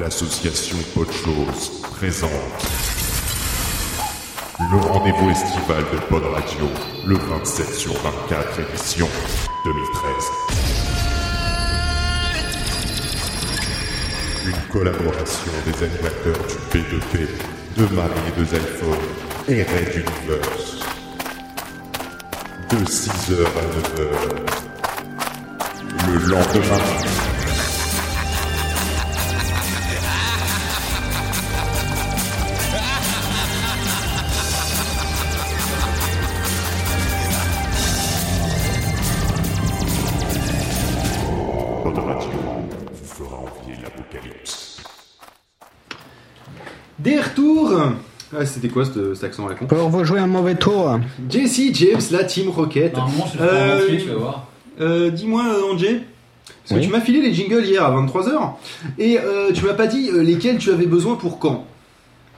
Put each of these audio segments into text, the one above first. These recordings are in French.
L'association Podchose présente le rendez-vous estival de Pod Radio, le 27 sur 24 édition 2013. Une collaboration des animateurs du P2P, de Marie et de iPhone et Red Universe. De 6h à 9h. Le lendemain. Ah, C'était quoi ce- cet accent à la con On va jouer un mauvais tour. Jesse, James, la Team Rocket. Normalement, je Euh, le entier, tu vas voir. Euh, Dis-moi, euh, Angé, parce que tu m'as filé les jingles hier à 23h, et euh, tu m'as pas dit lesquels tu avais besoin pour quand.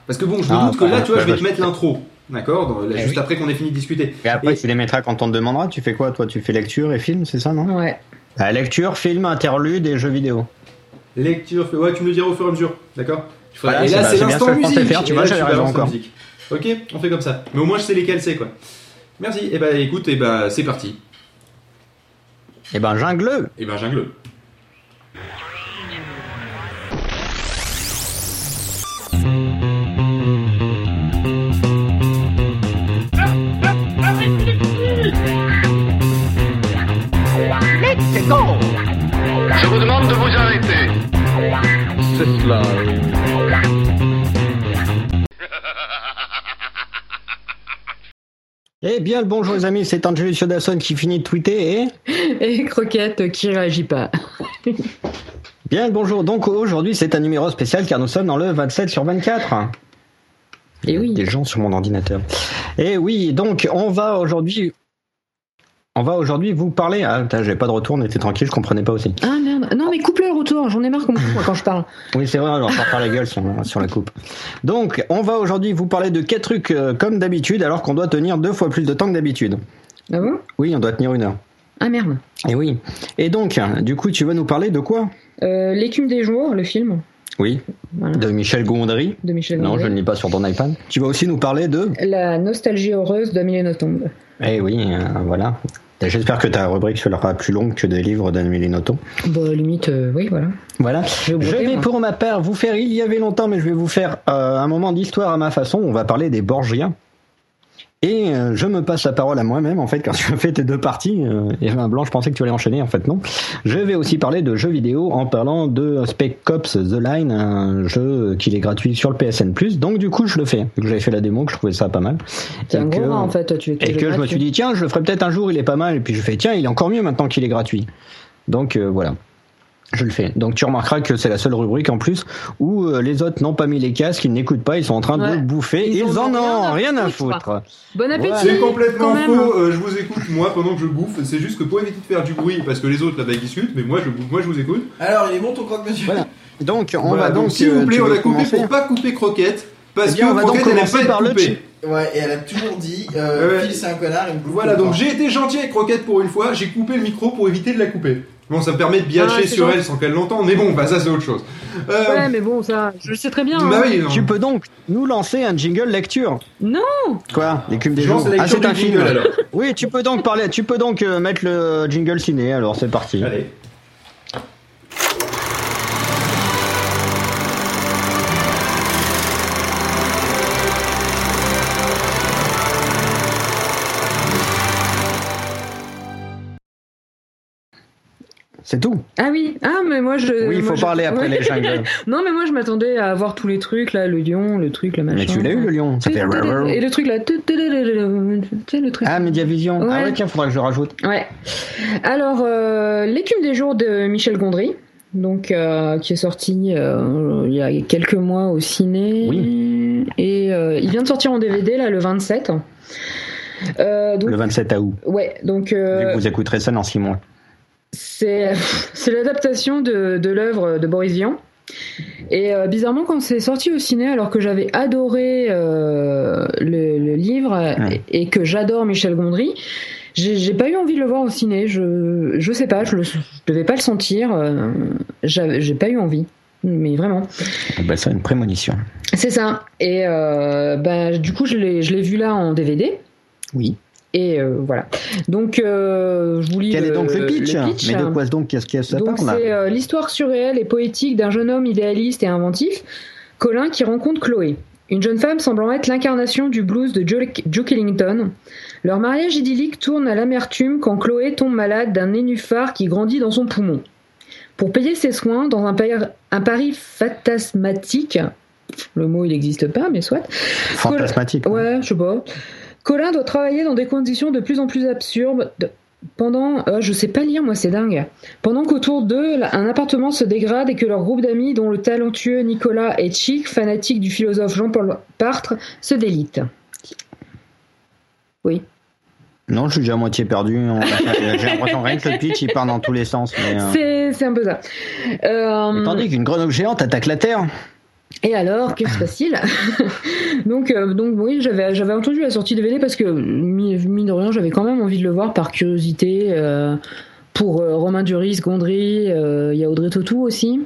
Parce que bon, je me Ah, doute que bah, là, tu vois, bah, je vais bah, te mettre l'intro. D'accord Eh Juste oui. après qu'on ait fini de discuter. Et après, Et- tu les mettras quand on te demandera. Tu fais quoi, toi Tu fais lecture et film, c'est ça, non? Ouais. Ah, Lecture, film, interlude et jeux vidéo. Lecture, ouais, tu me le diras au fur et à mesure, d'accord? Voilà, Et là, c'est l'instant musique. faire, tu et vois, j'avais raison la encore. musique. Ok, on fait comme ça. Mais au moins, je sais lesquels c'est, quoi. Merci. Et bah, écoute, et bah, c'est parti. Eh ben, jungle Et ben, jungle. Je vous demande de vous arrêter. Eh bien, le bonjour les amis, c'est Angelus Dasson qui finit de tweeter et... Et Croquette qui réagit pas. Bien le bonjour, donc aujourd'hui c'est un numéro spécial car nous sommes dans le 27 sur 24. Et oui. Des gens sur mon ordinateur. Et oui, donc on va aujourd'hui... On va aujourd'hui vous parler... Ah, putain, j'avais pas de retour, on était tranquille, je comprenais pas aussi. Ah merde. Non mais coupe le retour, j'en ai marre qu'on moi, quand je parle. Oui, c'est vrai, on va faire la gueule sur, sur la coupe. Donc, on va aujourd'hui vous parler de quatre trucs euh, comme d'habitude, alors qu'on doit tenir deux fois plus de temps que d'habitude. Ah bon? Oui, on doit tenir une heure. Ah merde. Et oui. Et donc, du coup, tu vas nous parler de quoi? Euh, L'écume des jours, le film. Oui, Voilà. de Michel Gondry. De Michel Non, Gondry. je ne lis pas sur ton iPad. Tu vas aussi nous parler de... La nostalgie heureuse d'Amélie Nothomb. Eh oui, euh, voilà. J'espère que ta rubrique sera plus longue que des livres d'Amélie Nothomb. Bah limite, euh, oui voilà. Voilà. vais Je vais pour ma part vous faire, il y avait longtemps, mais je vais vous faire euh, un moment d'histoire à ma façon. On va parler des Borgiens. Et euh, je me passe la parole à moi-même, en fait, quand tu as fait tes deux parties. Euh, et ben, Blanc, je pensais que tu allais enchaîner, en fait, non? Je vais aussi parler de jeux vidéo en parlant de Spec Ops The Line, un jeu qui est gratuit sur le PSN+. Donc, du coup, je le fais. J'avais fait la démo, que je trouvais ça pas mal. Et un gros que- rat en fait, toi, tu et que je me suis dit, tiens, je le ferai peut-être un jour, il est pas mal. Et puis je fais, tiens, il est encore mieux maintenant qu'il est gratuit. Donc euh, voilà. Je le fais. Donc tu remarqueras que c'est la seule rubrique en plus où euh, les autres n'ont pas mis les casques, ils n'écoutent pas, ils sont en train Ouais. de bouffer, Ils ils, en en ont rien à foutre. Bon appétit Voilà. C'est complètement faux, euh, je vous écoute moi pendant que je bouffe, c'est juste que pour éviter de faire du bruit, parce que les autres là-bas ils discutent, mais moi je, bouffe- moi je vous écoute. Alors, il est bon ton croque-monsieur Voilà. Donc on Voilà, va donc, s'il vous euh, plaît, on a coupé pour pas couper Croquette, parce Eh bien, que on va donc Croquette elle pas par le coupée. chip. Ouais, et elle a toujours dit, euh, Ouais. Phil c'est un connard, il me coupe Voilà, donc j'ai été gentil avec Croquette pour une fois, j'ai coupé le micro pour éviter de la couper. Bon, ça me permet de biacher Ah, sur elle sans qu'elle l'entende, mais bon, bah ça c'est autre chose. Euh, Ouais mais bon ça, je le sais très bien. bah hein. oui. Tu peux donc nous lancer un jingle lecture. Non Quoi L'écume des jours. Ah, c'est un film. jingle alors. Oui, tu peux donc parler, tu peux donc euh, mettre le jingle ciné. Alors c'est parti. Allez. C'est tout. Ah oui, ah mais moi je. Oui, il moi, faut je- parler après les jingles. Non mais moi je m'attendais à avoir tous les trucs là, le lion, le truc, le machin. Mais tu l'as eu le lion. Ça fait. Et le truc là, tu sais le truc. Ah, Mediavision. Ah Ouais. ouais, tiens, faudra que je le rajoute. Ouais. Alors, euh, l'écume des jours de Michel Gondry, donc euh, qui est sorti euh, il y a quelques mois au ciné. Oui. Et il vient de sortir en DVD là le 27. Euh, donc, Le 27 août. ouais, donc Vu que vous écouterez ça dans 6 mois. c'est l'adaptation de, de l'œuvre de Boris Vian. Et euh, bizarrement, quand c'est sorti au ciné, alors que j'avais adoré euh, le, le livre Ouais. et, et que j'adore Michel Gondry, j'ai pas eu envie de le voir au ciné. Je, je sais pas, je, le, je devais pas le sentir. euh, J'ai pas eu envie. mais vraiment. On appelle ça une prémonition. C'est ça. Et euh, bah, du coup, je l'ai vu là en DVD. Oui. Et euh, voilà. Donc, euh, je vous lis Quel est donc le pitch, pitch. Mais de quoi donc qu'est-ce qu'il ça c'est euh, l'histoire surréelle et poétique d'un jeune homme idéaliste et inventif, Colin, qui rencontre Chloé, une jeune femme semblant être l'incarnation du blues de Joe, Duke Ellington. Leur mariage idyllique tourne à l'amertume quand Chloé tombe malade d'un nénuphar qui grandit dans son poumon. Pour payer ses soins, dans un, pari, un pari fantasmatique, le mot il n'existe pas, mais soit, Fantasmatique. Ouais, je sais pas. Colin doit travailler dans des conditions de plus en plus absurdes. de- Pendant, euh, je sais pas lire moi, c'est dingue. Pendant qu'autour d'eux, un appartement se dégrade et que leur groupe d'amis, dont le talentueux Nicolas est chic, fanatique du philosophe Jean-Paul Sartre, se délite. Oui. Non, je suis déjà à moitié perdu. J'ai l'impression rien que le pitch il part dans tous les sens. Euh, C'est, un peu ça. Euh, tandis qu'une grenouille géante attaque la Terre. Et alors, que se passe-t-il Donc, euh, donc oui, j'avais j'avais entendu la sortie DVD parce que mi- mine de rien, j'avais quand même envie de le voir par curiosité. euh, pour euh, Romain Duris, Gondry, il y a Audrey Tautou aussi.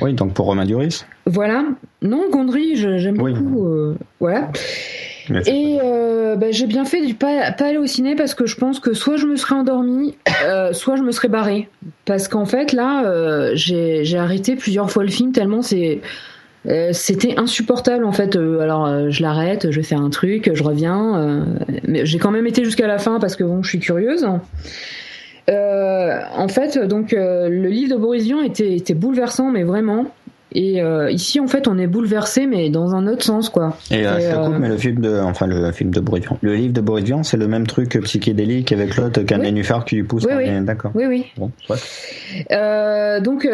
Oui, donc pour Romain Duris. Voilà. Non, Gondry, je- j'aime Oui. beaucoup. voilà. Et bah, j'ai bien fait de pas, pas aller au ciné parce que je pense que soit je me serais endormie, soit je me serais barrée. Parce qu'en fait, là, j'ai j'ai arrêté plusieurs fois le film tellement c'est. Euh, C'était insupportable en fait. Euh, alors euh, je l'arrête, je faire un truc, je reviens. mais j'ai quand même été jusqu'à la fin parce que bon, je suis curieuse. En fait, donc le livre de Boris Vian était, était bouleversant, mais vraiment. Et ici, en fait, on est bouleversé, mais dans un autre sens, quoi. Et je te coupe, mais le film de, enfin le film de Boris Vian. Le livre de Boris Vian, c'est le même truc psychédélique avec l'autre qu'un Oui. nénuphar qui lui pousse. Oui, oui. D'accord. Oui, oui. Bon, donc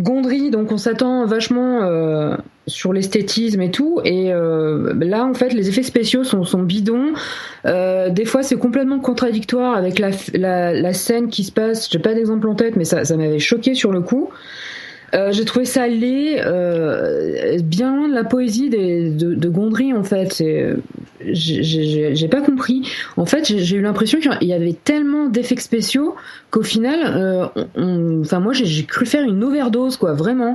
Gondry, donc on s'attend vachement euh, sur l'esthétisme et tout, et euh, là en fait les effets spéciaux sont, bidons. Euh, des fois c'est complètement contradictoire avec la, scène qui se passe. J'ai pas d'exemple en tête, mais ça m'avait choqué sur le coup. Euh, j'ai trouvé ça laid, euh, bien loin de la poésie des, de, de Gondry en fait. J'ai- pas compris. En fait, j'ai eu l'impression qu'il y avait tellement d'effets spéciaux qu'au final, euh, on- enfin moi j'ai cru faire une overdose quoi, vraiment.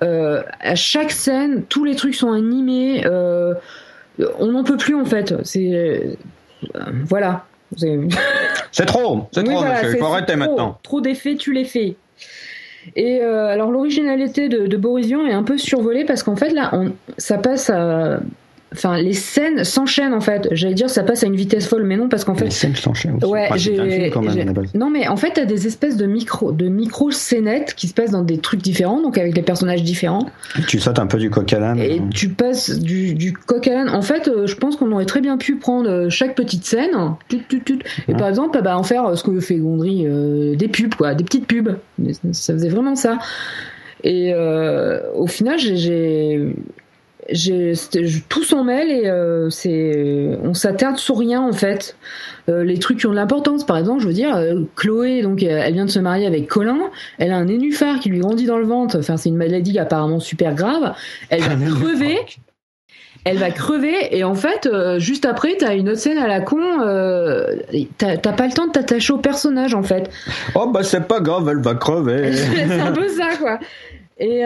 À chaque scène, tous les trucs sont animés. on n'en peut plus en fait. C'est voilà. C'est- trop, c'est oui, trop, voilà, monsieur. Il faut arrêter trop, maintenant. Trop d'effets, tu les fais. Et euh, alors l'originalité de, de Boris Vian est un peu survolée parce qu'en fait là, on, ça passe à, enfin les scènes s'enchaînent en fait. J'allais dire ça passe à une vitesse folle, mais non parce qu'en Les fait, scènes s'enchaînent aussi. Ouais, Enfin, j'ai- non mais en fait t'as des espèces de micro, de micro scénettes qui se passent dans des trucs différents, donc avec des personnages différents. Tu sautes un peu du coq à l'âne. Et tu passes du, du coq à l'âne. En fait, euh, je pense qu'on aurait très bien pu prendre euh, chaque petite scène, et Ouais. par exemple, bah, en faire euh, ce que fait Gondry, euh, des pubs, quoi, des petites pubs. Ça faisait vraiment ça. Et euh, au final, j'ai- j'ai. tout s'en mêle et euh, c'est on s'attarde sur rien en fait. Euh, les trucs qui ont de l'importance. Par exemple je veux dire euh, Chloé donc elle vient de se marier avec Colin. Elle a un nénuphar qui lui grandit dans le ventre. Enfin c'est une maladie apparemment super grave. Elle va crever. Elle va crever. Et en fait juste après t'as une autre scène à la con t'as pas le temps de t'attacher au personnage en fait. Oh bah c'est pas grave, elle va crever. c'est un peu ça quoi. Et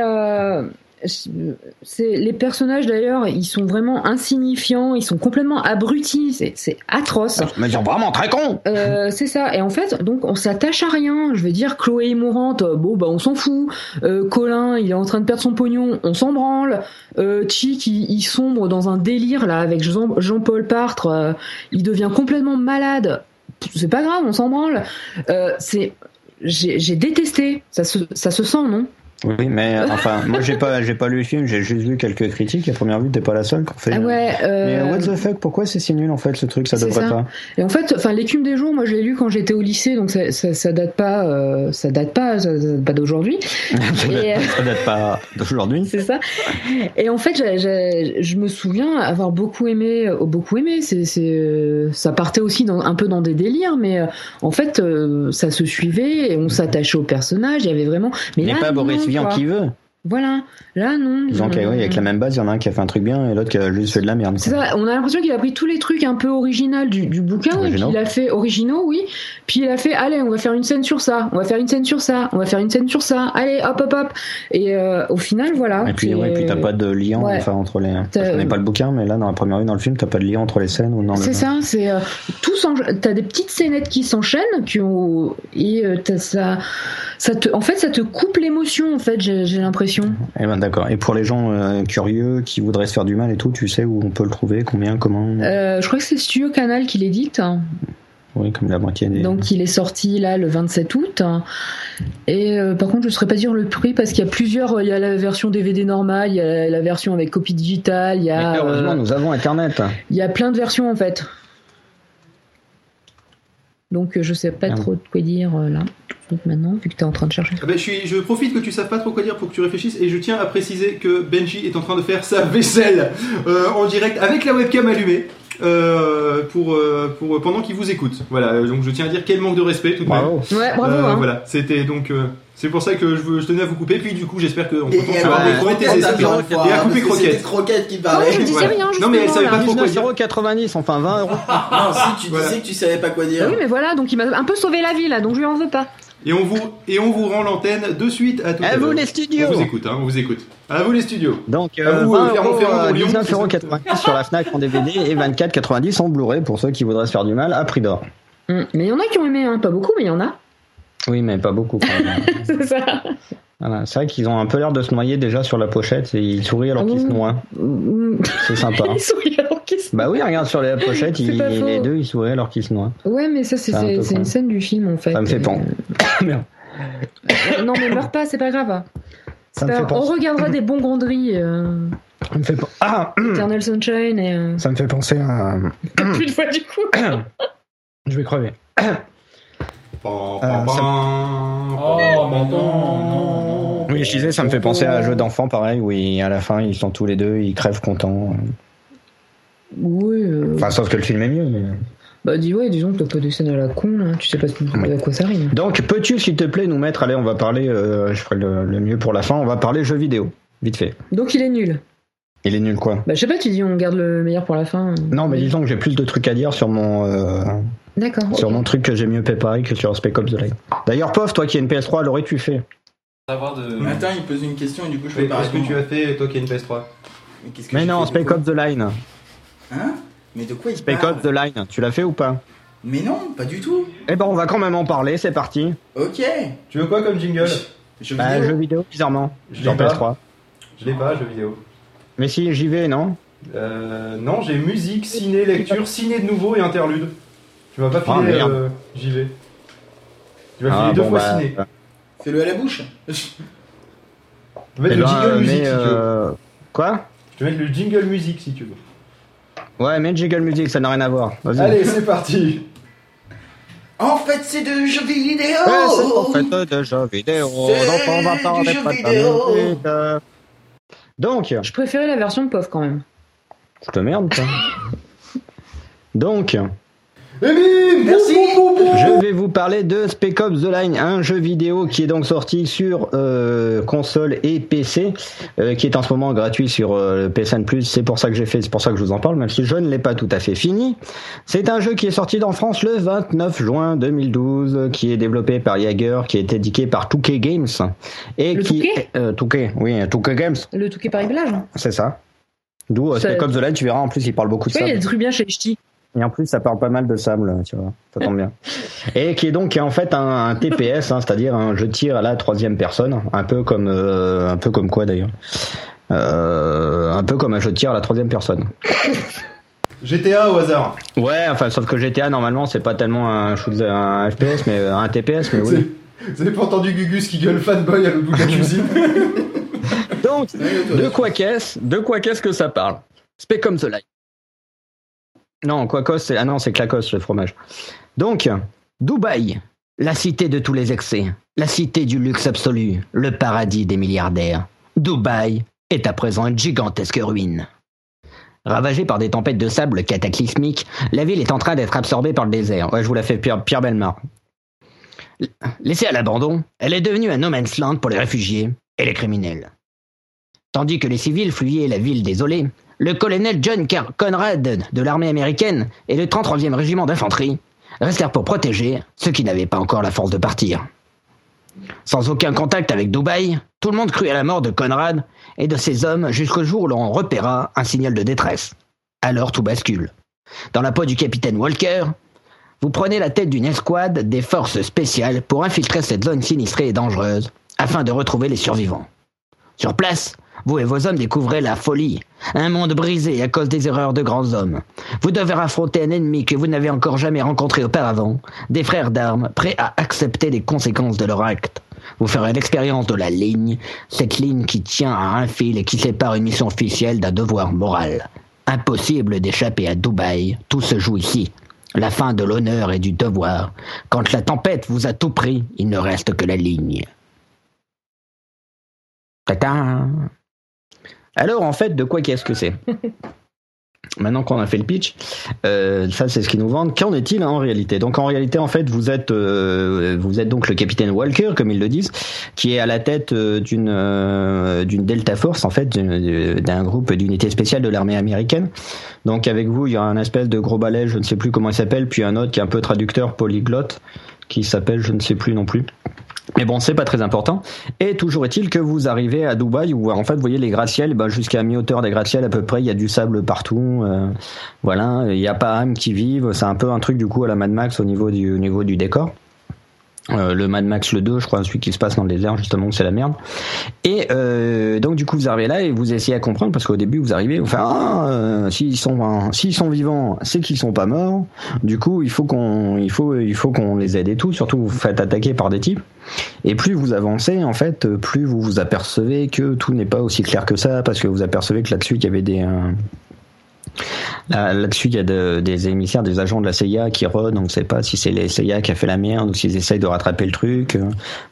les personnages d'ailleurs ils sont vraiment insignifiants ils sont complètement abrutis c'est- atroce Mais ils sont vraiment très cons. euh, c'est ça. Et en fait, donc on s'attache à rien. Je veux dire, Chloé est mourante, euh, bon bah on s'en fout. Euh, Colin, il est en train de perdre son pognon, on s'en branle. Euh, Chick, il, il sombre dans un délire là avec Jean- Jean-Paul Partre. il devient complètement malade. C'est pas grave, on s'en branle. C'est j'ai j'ai détesté. Ça se ça se sent, non? Oui, mais euh, enfin, moi j'ai pas, j'ai pas lu le film, j'ai juste vu quelques critiques. À première vue, t'es pas la seule qu'on fait. Ah ouais. Mais euh, euh, what the fuck, pourquoi c'est si nul en fait ce truc Ça devrait ça. pas. Et en fait, enfin, l'écume des jours, moi, je l'ai lu quand j'étais au lycée, donc ça, ça, ça date pas, euh, ça date pas, ça, date pas d'aujourd'hui. ça Et, date pas d'aujourd'hui. C'est ça. Et en fait, j'ai- j'ai- je me souviens avoir beaucoup aimé, euh, beaucoup aimé. C'est, c'est, euh, ça partait aussi dans, un peu dans des délires, mais en fait, ça se suivait et on s'attachait au personnage. Il y avait vraiment. Mais là, pas Boris quoi. qui veut. Voilà. Là, non. Donc, Euh, oui, avec la même base, il y en a un qui a fait un truc bien et l'autre qui a juste fait de la merde. C'est ça, on a l'impression qu'il a pris tous les trucs un peu originaux du, du bouquin, et Originaux. puis il a fait originaux, oui. Puis il a fait, allez, on va faire une scène sur ça, on va faire une scène sur ça, on va faire une scène sur ça, allez, hop, hop, hop. Et euh, au final, voilà. Et puis, ouais, puis t'as pas de lien Ouais. enfin, entre les. Je connais pas le bouquin, mais là, dans la première vue, dans le film, t'as pas de lien entre les scènes ou le. C'est ça, c'est euh, tout T'as des petites scénettes qui s'enchaînent, qui ont et euh, t'as ça, ça te, en fait, ça te coupe l'émotion. En fait, j'ai j'ai Eh ben d'accord. Et pour les gens euh, curieux qui voudraient se faire du mal et tout, tu sais où on peut le trouver, combien, comment Euh, je crois que c'est Studio Canal qui l'édite. Oui, comme la moitié des. Donc il est sorti là le 27 août. Et euh, par contre, je ne saurais pas dire le prix parce qu'il y a plusieurs. Il y a la version DVD normale, il y a la version avec copie digitale, il y Mais a, heureusement, euh, nous avons Internet. il y a plein de versions en fait. Donc euh, je sais pas trop de quoi dire euh, là suite maintenant vu que tu es en train de chercher. Ah ben, je, suis, je profite que tu saches pas trop quoi dire pour que tu réfléchisses et je tiens à préciser que Benji est en train de faire sa vaisselle euh, en direct avec la webcam allumée euh, pour, euh, pour, pendant qu'il vous écoute. Voilà, donc je tiens à dire quel manque de respect tout de même. Bravo. Ouais, bravo. Euh, hein. Voilà, c'était donc. C'est pour ça que je, veux- je tenais à vous couper, puis du coup j'espère qu'on peut et continuer à retrouver tes esprits. Et à couper parce que c'était croquettes. croquettes qui Non, parlait. je disais Voilà. rien. Non, mais elle savait là. pas trop quoi dire. 19,90€, enfin 20 euros. Non, si tu Voilà. disais que tu savais pas quoi dire. Ah oui, mais voilà, donc il m'a un peu sauvé la vie là, donc je lui en veux pas. Et on vous et on vous rend l'antenne de suite à tout à À vous les studios On vous écoute, hein, on vous écoute. À vous les studios. Donc, À euh, vous, 20 euh, 19,90€ sur la Fnac en DVD et 24,90€ en Blu-ray pour ceux qui voudraient se faire du mal à prix d'or. Hum, Mais il y en a qui ont aimé, hein. pas beaucoup, mais il y en a. Oui, mais pas beaucoup. C'est ça. Voilà, c'est vrai qu'ils ont un peu l'air de se noyer déjà sur la pochette et ils sourient alors qu'ils se Mmh. noient. Hum, C'est sympa. Ils sourient alors qu'ils se- Bah oui, regarde sur la pochette, ils- les deux ils sourient alors qu'ils se noient. Ouais, mais ça, c'est un une scène du film en fait. Ça me fait pan. Merde. Non, mais meurs pas, c'est pas grave. Ça me C'est fait pas- On regardera des bons gondries, euh, Ça me fait pen- Ah Eternal Sunshine et. euh, Ça me fait penser à. Plus de fois du coup. Je vais crever. Euh, ça- Oh, mais pam, non. Oui, je disais, ça me fait penser à un jeu d'enfant pareil, où ils- à la fin ils sont tous les deux, ils crèvent contents. Oui. euh, Enfin, sauf que le film est mieux. mais- Bah, dis ouais, disons que t'as pas des scènes à la con là, tu sais pas Oui. à quoi ça rime. Donc, peux-tu, s'il te plaît, nous mettre, allez, on va parler, euh, je ferai le, le mieux pour la fin, on va parler jeux vidéo, vite fait. Donc il est nul. Il est nul quoi? Bah, je sais pas, tu dis on garde le meilleur pour la fin. Non, mais disons que j'ai plus de trucs à dire sur mon, euh, D'accord. sur mon truc que j'ai mieux préparé que sur Spec Ops The Line. D'ailleurs, Pof, toi qui as une PS3, l'aurais-tu fait Savoir de. Attends, il pose une question et du coup je pas Qu'est-ce que tu as fait, toi qui as une PS3 Mais qu'est-ce que Mais non, Spec Ops The Line. Hein? Mais de quoi il Spec Ops The Line, tu l'as fait ou pas? Mais non, pas du tout. Eh ben, on va quand même en parler, c'est parti. Ok. Tu veux quoi comme jingle? Je Bah, vidéo. jeux vidéo, bizarrement, Je sur l'ai pas. PS3. Je l'ai pas, jeu vidéo. Mais si, j'y vais, non? Euh, non, j'ai musique, ciné, lecture, ciné de nouveau et interlude. Tu vas pas Ah, euh, j'y vais. Tu vas Ah, filer deux bon, fois bah, ciné. Fais-le à la bouche. Je vais eh mettre le ben, jingle musique si tu veux. Quoi? Je vais mettre le jingle musique si tu veux. Ouais, mais Jiggle Music, ça n'a rien à voir. Allez, c'est parti En fait, c'est de jeux vidéo. Ouais, c'est en fait de jeux vidéo, C'est donc on va parler de vidéo. musique. Donc, Je préférais la version de POF quand même. je te merde, toi. Donc, Merci. Je vais vous parler de Spec Ops The Line, un jeu vidéo qui est donc sorti sur euh, console et PC, euh, qui est en ce moment gratuit sur euh, le PSN+. C'est pour ça que j'ai fait, c'est pour ça que je vous en parle, même si je ne l'ai pas tout à fait fini. C'est un jeu qui est sorti en France le 29 juin 2012, qui est développé par Jaeger, qui est édiqué par 2K Games et Le qui 2K? euh, 2K, oui, 2K Games, Le Touquet Paris Village. c'est ça. D'où euh, Ça- Spec Ops The Line, tu verras en plus il parle beaucoup de Tu vois, il y a ça. des trucs bien chez Ch'ti. Et en plus, ça parle pas mal de sable, tu vois. Ça tombe bien. Et qui est donc qui est en fait un, un TPS, hein, c'est-à-dire un jeu de tir à la troisième personne, un peu comme euh, un peu comme quoi d'ailleurs. Euh, un peu comme un jeu de tir à la troisième personne. GTA au hasard. Ouais, enfin sauf que GTA normalement c'est pas tellement un shoot, un FPS mais euh, un TPS, mais oui. Vous avez pas entendu Gugus qui gueule fanboy à l'autre bout de la cuisine Donc de quoi qu'est-ce, de quoi qu'est-ce que ça parle? Spec comme the Line. Non, Quacos, c'est ah non, c'est Clacos le fromage. Donc Dubaï, la cité de tous les excès, la cité du luxe absolu, le paradis des milliardaires. Dubaï est à présent une gigantesque ruine. Ravagée par des tempêtes de sable cataclysmiques, la ville est en train d'être absorbée par le désert. Ouais, je vous la fais Pierre, Pierre. Laissée à l'abandon, elle est devenue un no man's land pour les réfugiés et les criminels. Tandis que les civils fuyaient la ville désolée, le colonel John Conrad de l'armée américaine et le 33e régiment d'infanterie restèrent pour protéger ceux qui n'avaient pas encore la force de partir. Sans aucun contact avec Dubaï, tout le monde crut à la mort de Conrad et de ses hommes jusqu'au jour où l'on repéra un signal de détresse. Alors tout bascule. Dans la peau du capitaine Walker, vous prenez la tête d'une escouade des forces spéciales pour infiltrer cette zone sinistrée et dangereuse afin de retrouver les survivants. Sur place, vous et vos hommes découvrez la folie, un monde brisé à cause des erreurs de grands hommes. Vous devez affronter un ennemi que vous n'avez encore jamais rencontré auparavant, des frères d'armes prêts à accepter les conséquences de leur acte. Vous ferez l'expérience de la ligne, cette ligne qui tient à un fil et qui sépare une mission officielle d'un devoir moral. Impossible d'échapper à Dubaï, tout se joue ici. La fin de l'honneur et du devoir. Quand la tempête vous a tout pris, il ne reste que la ligne. Alors en fait, de quoi qu'est-ce que c'est Maintenant qu'on a fait le pitch, euh, ça c'est ce qu'ils nous vendent. Qu'en est-il en réalité? Donc en réalité, en fait, vous êtes euh, vous êtes donc le capitaine Walker, comme ils le disent, qui est à la tête euh, d'une d'une Delta Force, en fait, d'un groupe d'unités spéciales de l'armée américaine. Donc avec vous, il y a un espèce de gros balai, je ne sais plus comment il s'appelle, puis un autre qui est un peu traducteur polyglotte, qui s'appelle je ne sais plus non plus. Mais bon, c'est pas très important. Et toujours est-il que vous arrivez à Dubaï où en fait vous voyez les gratte-ciels, ben, jusqu'à mi-hauteur des gratte-ciels à peu près, il y a du sable partout. euh, voilà, il n'y a pas âme qui vive. C'est un peu un truc du coup à la Mad Max au niveau du, au niveau du décor. Euh, le Mad Max le 2, je crois, celui qui se passe dans le désert, justement, c'est la merde. Et euh, donc, du coup, vous arrivez là et vous essayez à comprendre, parce qu'au début, vous arrivez, vous faites Ah, euh, s'ils sont, s'ils sont vivants, c'est qu'ils sont pas morts. Du coup, il faut qu'on, il faut, il faut qu'on les aide et tout. Surtout, vous vous faites attaquer par des types. Et plus vous avancez, en fait, plus vous vous apercevez que tout n'est pas aussi clair que ça, parce que vous apercevez que là-dessus, il y avait des, euh, Là-dessus, il y a de- des émissaires, des agents de la CIA qui rôdent. On ne sait pas si c'est les CIA qui a fait la merde ou s'ils essayent de rattraper le truc. Euh,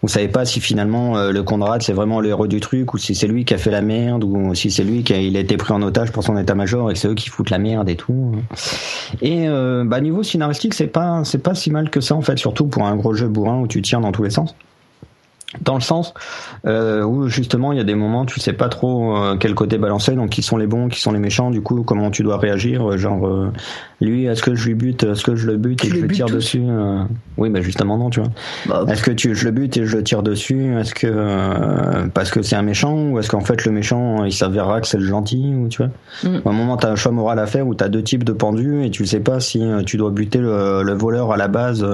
Vous savez pas si finalement euh, le Conrad c'est vraiment le héros du truc ou si c'est lui qui a fait la merde ou si c'est lui qui a, il a été pris en otage pour son état-major et que c'est eux qui foutent la merde et tout. Et euh, bah niveau scénaristique, c'est pas c'est pas si mal que ça en fait, surtout pour un gros jeu bourrin où tu tires dans tous les sens dans le sens euh, où justement il y a des moments tu sais pas trop euh, quel côté balancer donc qui sont les bons qui sont les méchants du coup comment tu dois réagir euh, genre euh, lui est-ce que je lui bute est-ce que je le bute et je le tire dessus oui bah justement non tu vois. Bah, est-ce que tu, je le bute et je le tire dessus Est-ce que parce que c'est un méchant ou est-ce qu'en fait le méchant il s'avérera que c'est le gentil ou tu vois? Mm. À un moment t'as un choix moral à faire où t'as deux types de pendus et tu sais pas si tu dois buter le, le voleur à la base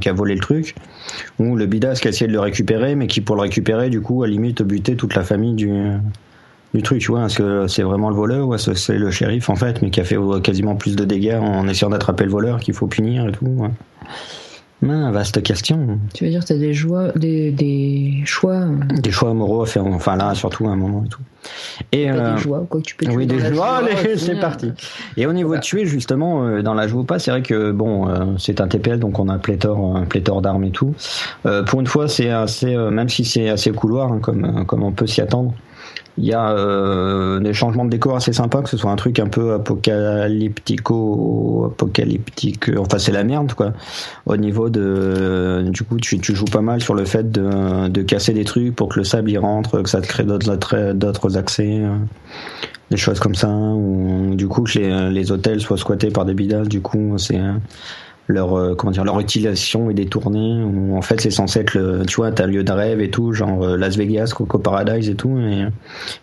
qui a volé le truc ou le bidas qui a essayé de le récupérer mais qui pour le récupérer du coup à limite buter toute la famille du du truc, tu vois, est-ce que c'est vraiment le voleur ou est-ce que c'est le shérif en fait, mais qui a fait quasiment plus de dégâts en essayant d'attraper le voleur qu'il faut punir et tout. Ah, vaste question. Tu veux dire, t'as des, joies, des, des choix, euh, Des choix moraux à faire, enfin là surtout à un moment et tout. Et euh, des joies, quoi que tu peux tuer oui, des joies, joie, allez, c'est parti. Et au niveau de tuer, justement, euh, dans la joue ou pas, c'est vrai que bon, euh, c'est un TPL, donc on a pléthore, un pléthore d'armes et tout. Euh, pour une fois, c'est assez, euh, même si c'est assez couloir, hein, comme, euh, comme on peut s'y attendre. Il y a euh, des changements de décor assez sympas, que ce soit un truc un peu apocalyptico, apocalyptique. euh, Enfin, c'est la merde, quoi. Au niveau de, du coup, tu, tu joues pas mal sur le fait de, de casser des trucs pour que le sable y rentre, que ça te crée d'autres accès. euh, des choses comme ça ou du coup que les, les hôtels soient squattés par des bidas du coup c'est leur euh, comment dire leur utilisation est détournée ou en fait c'est censé être le tu vois t'as lieu de rêve et tout genre euh, Las Vegas Coco Paradise et tout et,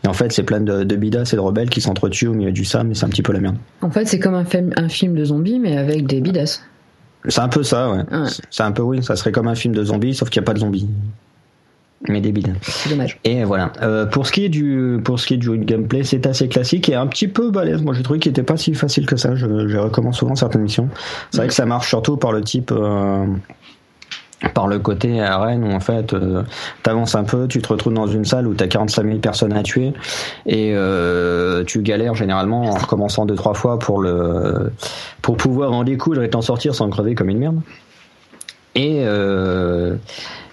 et en fait c'est plein de, de bidas et de rebelles qui s'entretuent au milieu du sable mais c'est un petit peu la merde En fait, c'est comme un, film- un film de zombies, mais avec des bidas. c'est un peu ça ouais, Ouais. c'est un peu oui ça serait comme un film de zombies sauf qu'il n'y a pas de zombies mais bidas C'est dommage. Et voilà. Euh, pour ce qui est du pour ce qui est du gameplay, c'est assez classique et un petit peu balèze. Moi, j'ai trouvé qu'il était pas si facile que ça. Je, je recommence souvent certaines missions. C'est vrai que ça marche surtout par le type. euh, par le côté arène où en fait euh, t'avances un peu, tu te retrouves dans une salle où t'as 45 000 personnes à tuer et euh, tu galères généralement en recommençant deux trois fois pour le pour pouvoir en découdre et t'en sortir sans crever comme une merde. Et euh,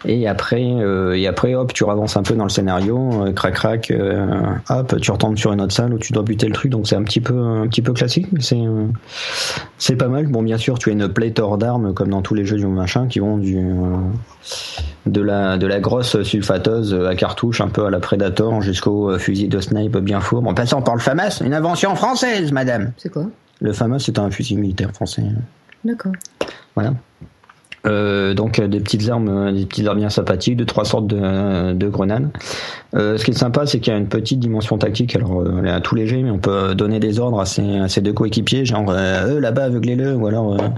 Et après, euh, et après, hop, tu avances un peu dans le scénario, euh, crac crac, euh, hop, tu retombes sur une autre salle où tu dois buter le truc. Donc c'est un petit peu, un petit peu classique, mais c'est, euh, c'est pas mal. Bon, bien sûr, tu as une pléthore d'armes comme dans tous les jeux du machin qui vont du, de la, de la grosse sulfateuse à cartouche, un peu à la Predator, jusqu'au fusil de snipe bien fourbe. En passant par le FAMAS, une invention française, madame. C'est quoi? Le FAMAS, c'est un fusil militaire français. D'accord. Voilà. Euh, donc euh, des petites armes, euh, des petites armes bien sympathiques, de trois sortes de, de grenades. Euh, ce qui est sympa, c'est qu'il y a une petite dimension tactique. Alors, euh, elle est à tout léger, mais on peut donner des ordres à ses, à deux coéquipiers, genre euh, eux là-bas aveuglez-le, ou alors euh,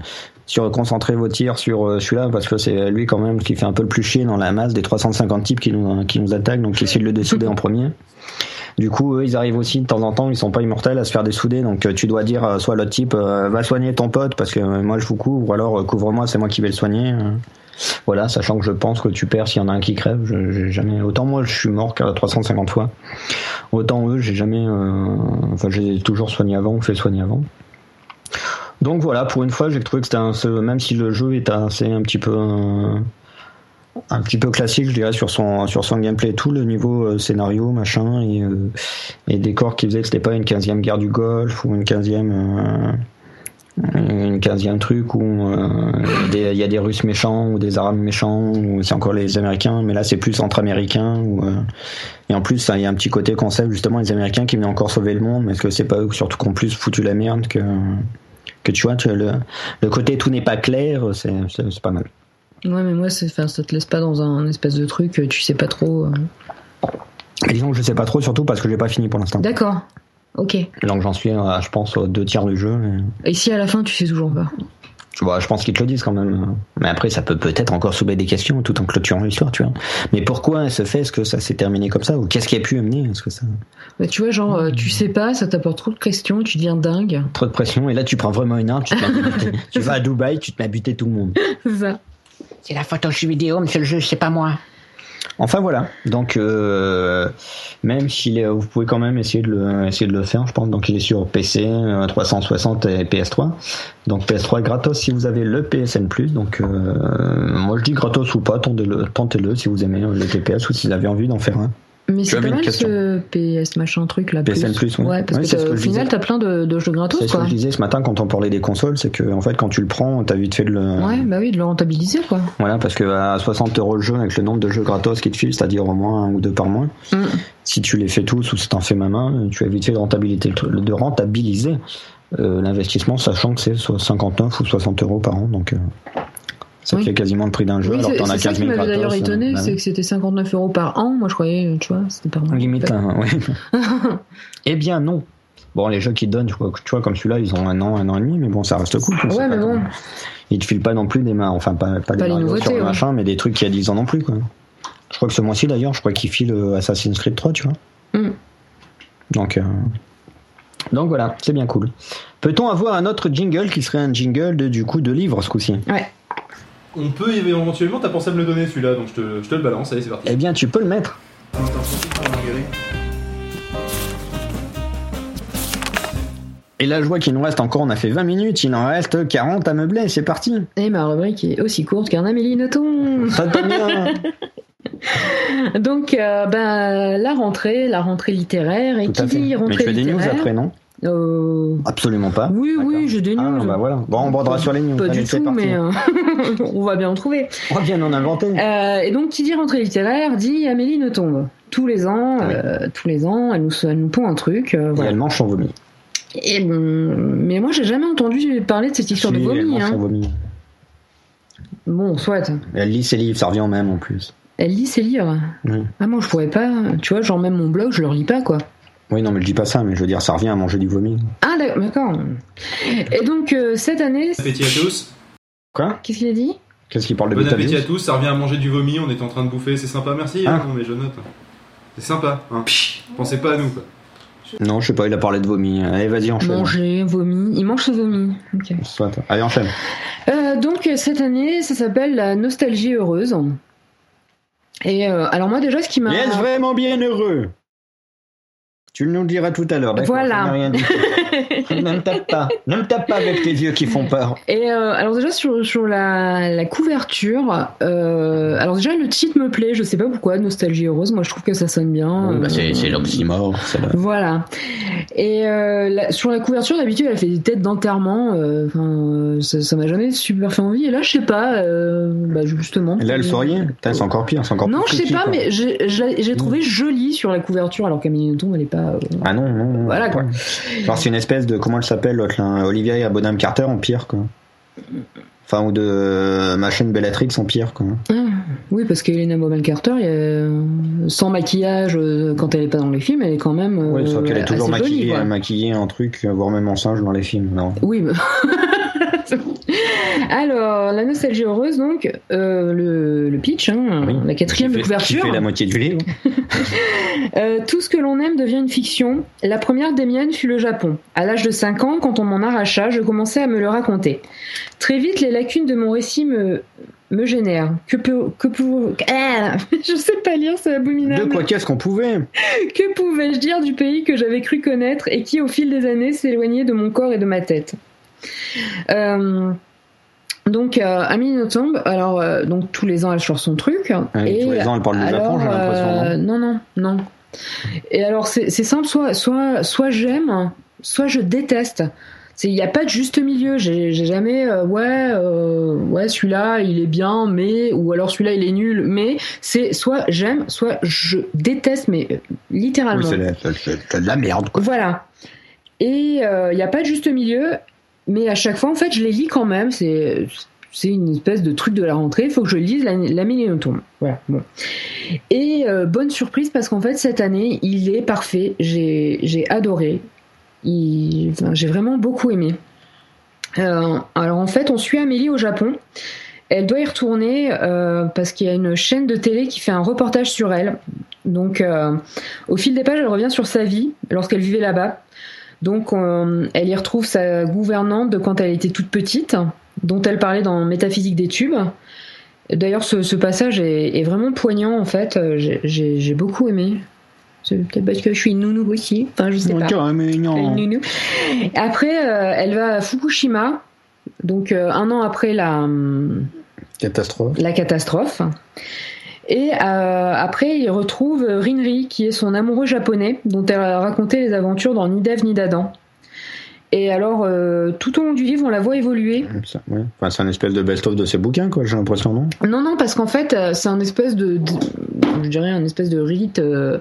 sur concentrer vos tirs sur euh, celui-là, parce que c'est lui quand même qui fait un peu le plus chier dans la masse des 350 types qui nous, qui nous attaquent, donc essaient de le dessouder en premier. Du coup, eux, ils arrivent aussi de temps en temps, ils sont pas immortels à se faire dessouder, donc euh, tu dois dire soit l'autre type euh, va soigner ton pote parce que euh, moi je vous couvre, ou alors couvre-moi, c'est moi qui vais le soigner. Voilà, sachant que je pense que tu perds s'il y en a un qui crève. Je, jamais autant moi je suis mort qu'à 350 fois. Autant eux, j'ai jamais, euh, enfin j'ai toujours soigné avant, fait soigner avant. Donc voilà, pour une fois, j'ai trouvé que c'était un, même si le jeu est assez un petit peu un petit peu classique, je dirais, sur son sur son gameplay tout, le niveau euh, scénario, machin, et, euh, décor qui faisait que c'était pas une 15e guerre du Golfe ou une 15e euh, une 15e truc où il y a des Russes méchants ou des Arabes méchants ou c'est encore les Américains, mais là c'est plus entre Américains et en plus il y a un petit côté concept justement les Américains qui venaient encore sauver le monde, mais est-ce que c'est pas eux surtout qui ont plus foutu la merde que que tu vois, tu le, le côté tout n'est pas clair, c'est pas mal. Ouais, mais moi, enfin, ça te laisse pas dans un espèce de truc, euh, tu sais pas trop. euh. Disons que je sais pas trop, surtout parce que j'ai pas fini pour l'instant. D'accord. Ok. Donc j'en suis, à, je pense, aux deux tiers du jeu. et- Et si à la fin, tu sais toujours pas? Vois, je pense qu'ils te le disent quand même. Mais après, ça peut peut-être encore soulever des questions tout en clôturant l'histoire, tu vois. Mais pourquoi se fait? Est-ce que ça s'est terminé comme ça? Ou qu'est-ce qui a pu amener Est-ce que ça? Bah, Tu vois, genre, euh, tu sais pas, ça t'apporte trop de questions, tu deviens dingue. trop de pression Et là, tu prends vraiment une arme, tu, te tu vas à Dubaï, tu te mets à buter tout le monde. C'est ça. C'est la photo jeu vidéo, monsieur le juge, c'est pas moi. Enfin voilà. Donc euh, même s'il est, vous pouvez quand même essayer de le, essayer de le faire, je pense. Donc il est sur PC, euh, 360 et PS3. Donc PS3 est gratos si vous avez le PSN+. Donc euh, moi je dis gratos ou pas, tentez-le, tentez-le si vous aimez euh, les TPS ou si vous avez envie d'en faire un. Mais c'est pas mal ce PS machin truc là. PSN+, plus. ouais. Ouais, parce Ouais, que c'est au final, t'as plein de, de jeux C'est gratos ce que je disais ce matin quand on parlait des consoles, c'est que en fait quand tu le prends, t'as vite fait de le. Ouais, bah oui, de le rentabiliser quoi. Voilà, parce que à 60 euros le jeu avec le nombre de jeux gratos qui te filent, c'est-à-dire au moins un ou deux par mois, Mm. si tu les fais tous ou si t'en fais ma main, tu as vite fait de rentabiliser, de rentabiliser euh, l'investissement, sachant que c'est soit 59 ou 60 euros par an, donc euh, ça Oui. fait quasiment le prix d'un jeu. Oui, alors c'est t'en as c'est ça 15 qui 000 m'avait d'ailleurs étonné, euh, bah c'est oui. que c'était 59 euros par an. Moi, je croyais, tu vois, c'était par an. limite. Hein, oui. eh bien non. Bon, les jeux qui te donnent, tu vois, tu vois, comme celui-là, ils ont un an, un an et demi, mais bon, ça reste cool. sais Ouais, pas mais bon. Ils te filent pas non plus des mains, enfin pas, pas, Pas des nouveautés, sur le ouais. machin, mais des trucs qui a 10 ans non plus, quoi. Je crois que ce mois-ci d'ailleurs, je crois qu'ils filent euh, Assassin's Creed 3, tu vois. Mm. Donc, euh, donc voilà, c'est bien cool. Peut-on avoir un autre jingle qui serait un jingle de, du coup de livre ce coup-ci? Ouais. On peut éventuellement, t'as pensé à me le donner celui-là, donc je te, je te le balance, allez c'est parti. Eh bien, tu peux le mettre. Et là, je vois qu'il nous reste encore, on a fait 20 minutes, il en reste 40 à meubler, c'est parti. Et ma rubrique est aussi courte qu'un Amélie Nothomb. Ça tombe bien. Donc, euh, ben, la rentrée, la rentrée littéraire. Et Tout qui dit rentrée Mais tu as des news après, non? Euh, Absolument pas. Oui, oui, j'ai des news. Ah, bah voilà. Bon, on bordera sur les news. Pas Allez, du tout, parti. mais euh, on va bien en trouver. On va bien en inventer. Euh, et donc, qui dit rentrée littéraire dit Amélie Nothomb. Tous les ans, Oui. euh, tous les ans, elle nous, elle nous pond un truc. Et voilà. elle mange son vomi. Et bon, mais moi, j'ai jamais entendu parler de cette histoire de Si, elle vomi. mange son vomi. Bon, soit. Elle lit ses livres, ça revient même en plus. Elle lit ses livres. Oui. Ah, moi, je pourrais pas. Tu vois, genre, même mon blog, je le lis pas, quoi. Oui, non, mais je dis pas ça, mais je veux dire, ça revient à manger du vomi. Ah, d'ac- d'accord. Et donc, euh, cette année. Bon appétit à tous. Quoi? Qu'est-ce qu'il a dit? Qu'est-ce qu'il parle de Bon appétit à tous, ça revient à manger du vomi, on est en train de bouffer, c'est sympa, merci. Ah. hein, non, mais je note. C'est sympa, hein. Pensez pas à nous, quoi. Non, je sais pas, il a parlé de vomi. Allez, vas-y, enchaîne. Manger, vomi. Il mange ce vomi. Ok. Soit. Allez, enchaîne. Euh, donc, cette année, ça s'appelle la nostalgie heureuse. Et euh, alors, moi, déjà, ce qui m'a. Est-ce vraiment bien heureux? Tu nous le diras tout à l'heure, Voilà. Rien dit. ne me tape pas. Ne me tape pas avec tes yeux qui font peur. Et euh, alors déjà sur, sur la, la couverture, euh, alors déjà le titre me plaît, je sais pas pourquoi, Nostalgie heureuse, moi je trouve que ça sonne bien. Oui, bah, c'est Euh, c'est l'oxymore. c'est le- Voilà. Et euh, la- sur la couverture, d'habitude, elle fait des têtes d'enterrement. Enfin, ça ça m'a jamais super fait envie. Et là, je sais pas. euh, bah, justement. Et là, elle souriait. C'est encore pire. C'est encore Non, je sais pas, quoi. mais j'ai je l'ai- j'ai trouvé jolie sur la couverture, alors qu'Amélie Nothomb, elle est pas. euh, Ah non, non, non. Voilà, quoi. Genre, c'est une espèce de. Comment elle s'appelle l'autre Olivia Bonham Carter en pire, quoi. Enfin, ou de euh, ma chaîne Bellatrix en pire, quoi. Ah, oui, parce qu'Elena Bonham Carter, a, euh, sans maquillage, euh, quand elle est pas dans les films, elle est quand même. euh, Oui, sauf qu'elle est toujours jolie, maquillée, quoi. maquillée en truc, euh, voire même en singe dans les films. Non? Oui. mais- Alors, la nostalgie heureuse, donc, euh, le, le pitch, hein, Oui. la quatrième fait- couverture. Qui fait la moitié du livre. Euh, tout ce que l'on aime devient une fiction. La première des miennes fut le Japon. À l'âge de 5 ans, quand on m'en arracha, je commençais à me le raconter. Très vite, les lacunes de mon récit me, me génèrent. Que peut, que ah, je sais pas lire, c'est De abominable. quoi qu'est-ce qu'on pouvait? Que pouvais-je dire du pays que j'avais cru connaître et qui, au fil des années, s'éloignait de mon corps et de ma tête? Euh, Donc, euh, Amélie Nothomb, alors, euh, donc tous les ans, elle sort son truc. Ouais, et tous les ans, elle parle du Japon, j'ai l'impression, euh, non, non, non. Et alors, c'est simple, soit, soit, soit j'aime, soit je déteste. Il n'y a pas de juste milieu. J'ai jamais, euh, ouais, euh, ouais, celui-là, il est bien, mais, ou alors celui-là, il est nul, mais c'est soit j'aime, soit je déteste, mais euh, littéralement. Oui, c'est de la merde, quoi. Voilà. Et il n'y a pas de juste milieu, mais à chaque fois, en fait, je les lis quand même. C'est une espèce de truc de la rentrée. Il faut que je lise la, la Millénotombe. Voilà. Bon. Et euh, bonne surprise parce qu'en fait, cette année, il est parfait. J'ai adoré. J'ai vraiment beaucoup aimé. Euh, alors en fait, on suit Amélie au Japon. Elle doit y retourner euh, parce qu'il y a une chaîne de télé qui fait un reportage sur elle. Donc, au fil des pages, elle revient sur sa vie lorsqu'elle vivait là-bas. Donc, euh, elle y retrouve sa gouvernante de quand elle était toute petite, dont elle parlait dans Métaphysique des tubes. D'ailleurs, ce, ce passage est, est vraiment poignant, en fait. Euh, j'ai- beaucoup aimé. C'est peut-être parce que je suis une nounou aussi. Enfin, je sais pas. Ok, mais non. Une nounou. Après, euh, elle va à Fukushima, donc euh, un an après la, hum, Catastrophe. la catastrophe. Et euh, après, il retrouve Rinri, qui est son amoureux japonais, dont elle a raconté les aventures dans Ni d'Ève ni d'Adam. Et alors, euh, tout au long du livre, on la voit évoluer. Ça, ouais. Enfin, c'est un espèce de best-of de ses bouquins, quoi, j'ai l'impression, non? Non, non, parce qu'en fait, euh, c'est un espèce de, de- je dirais, un espèce de rite euh,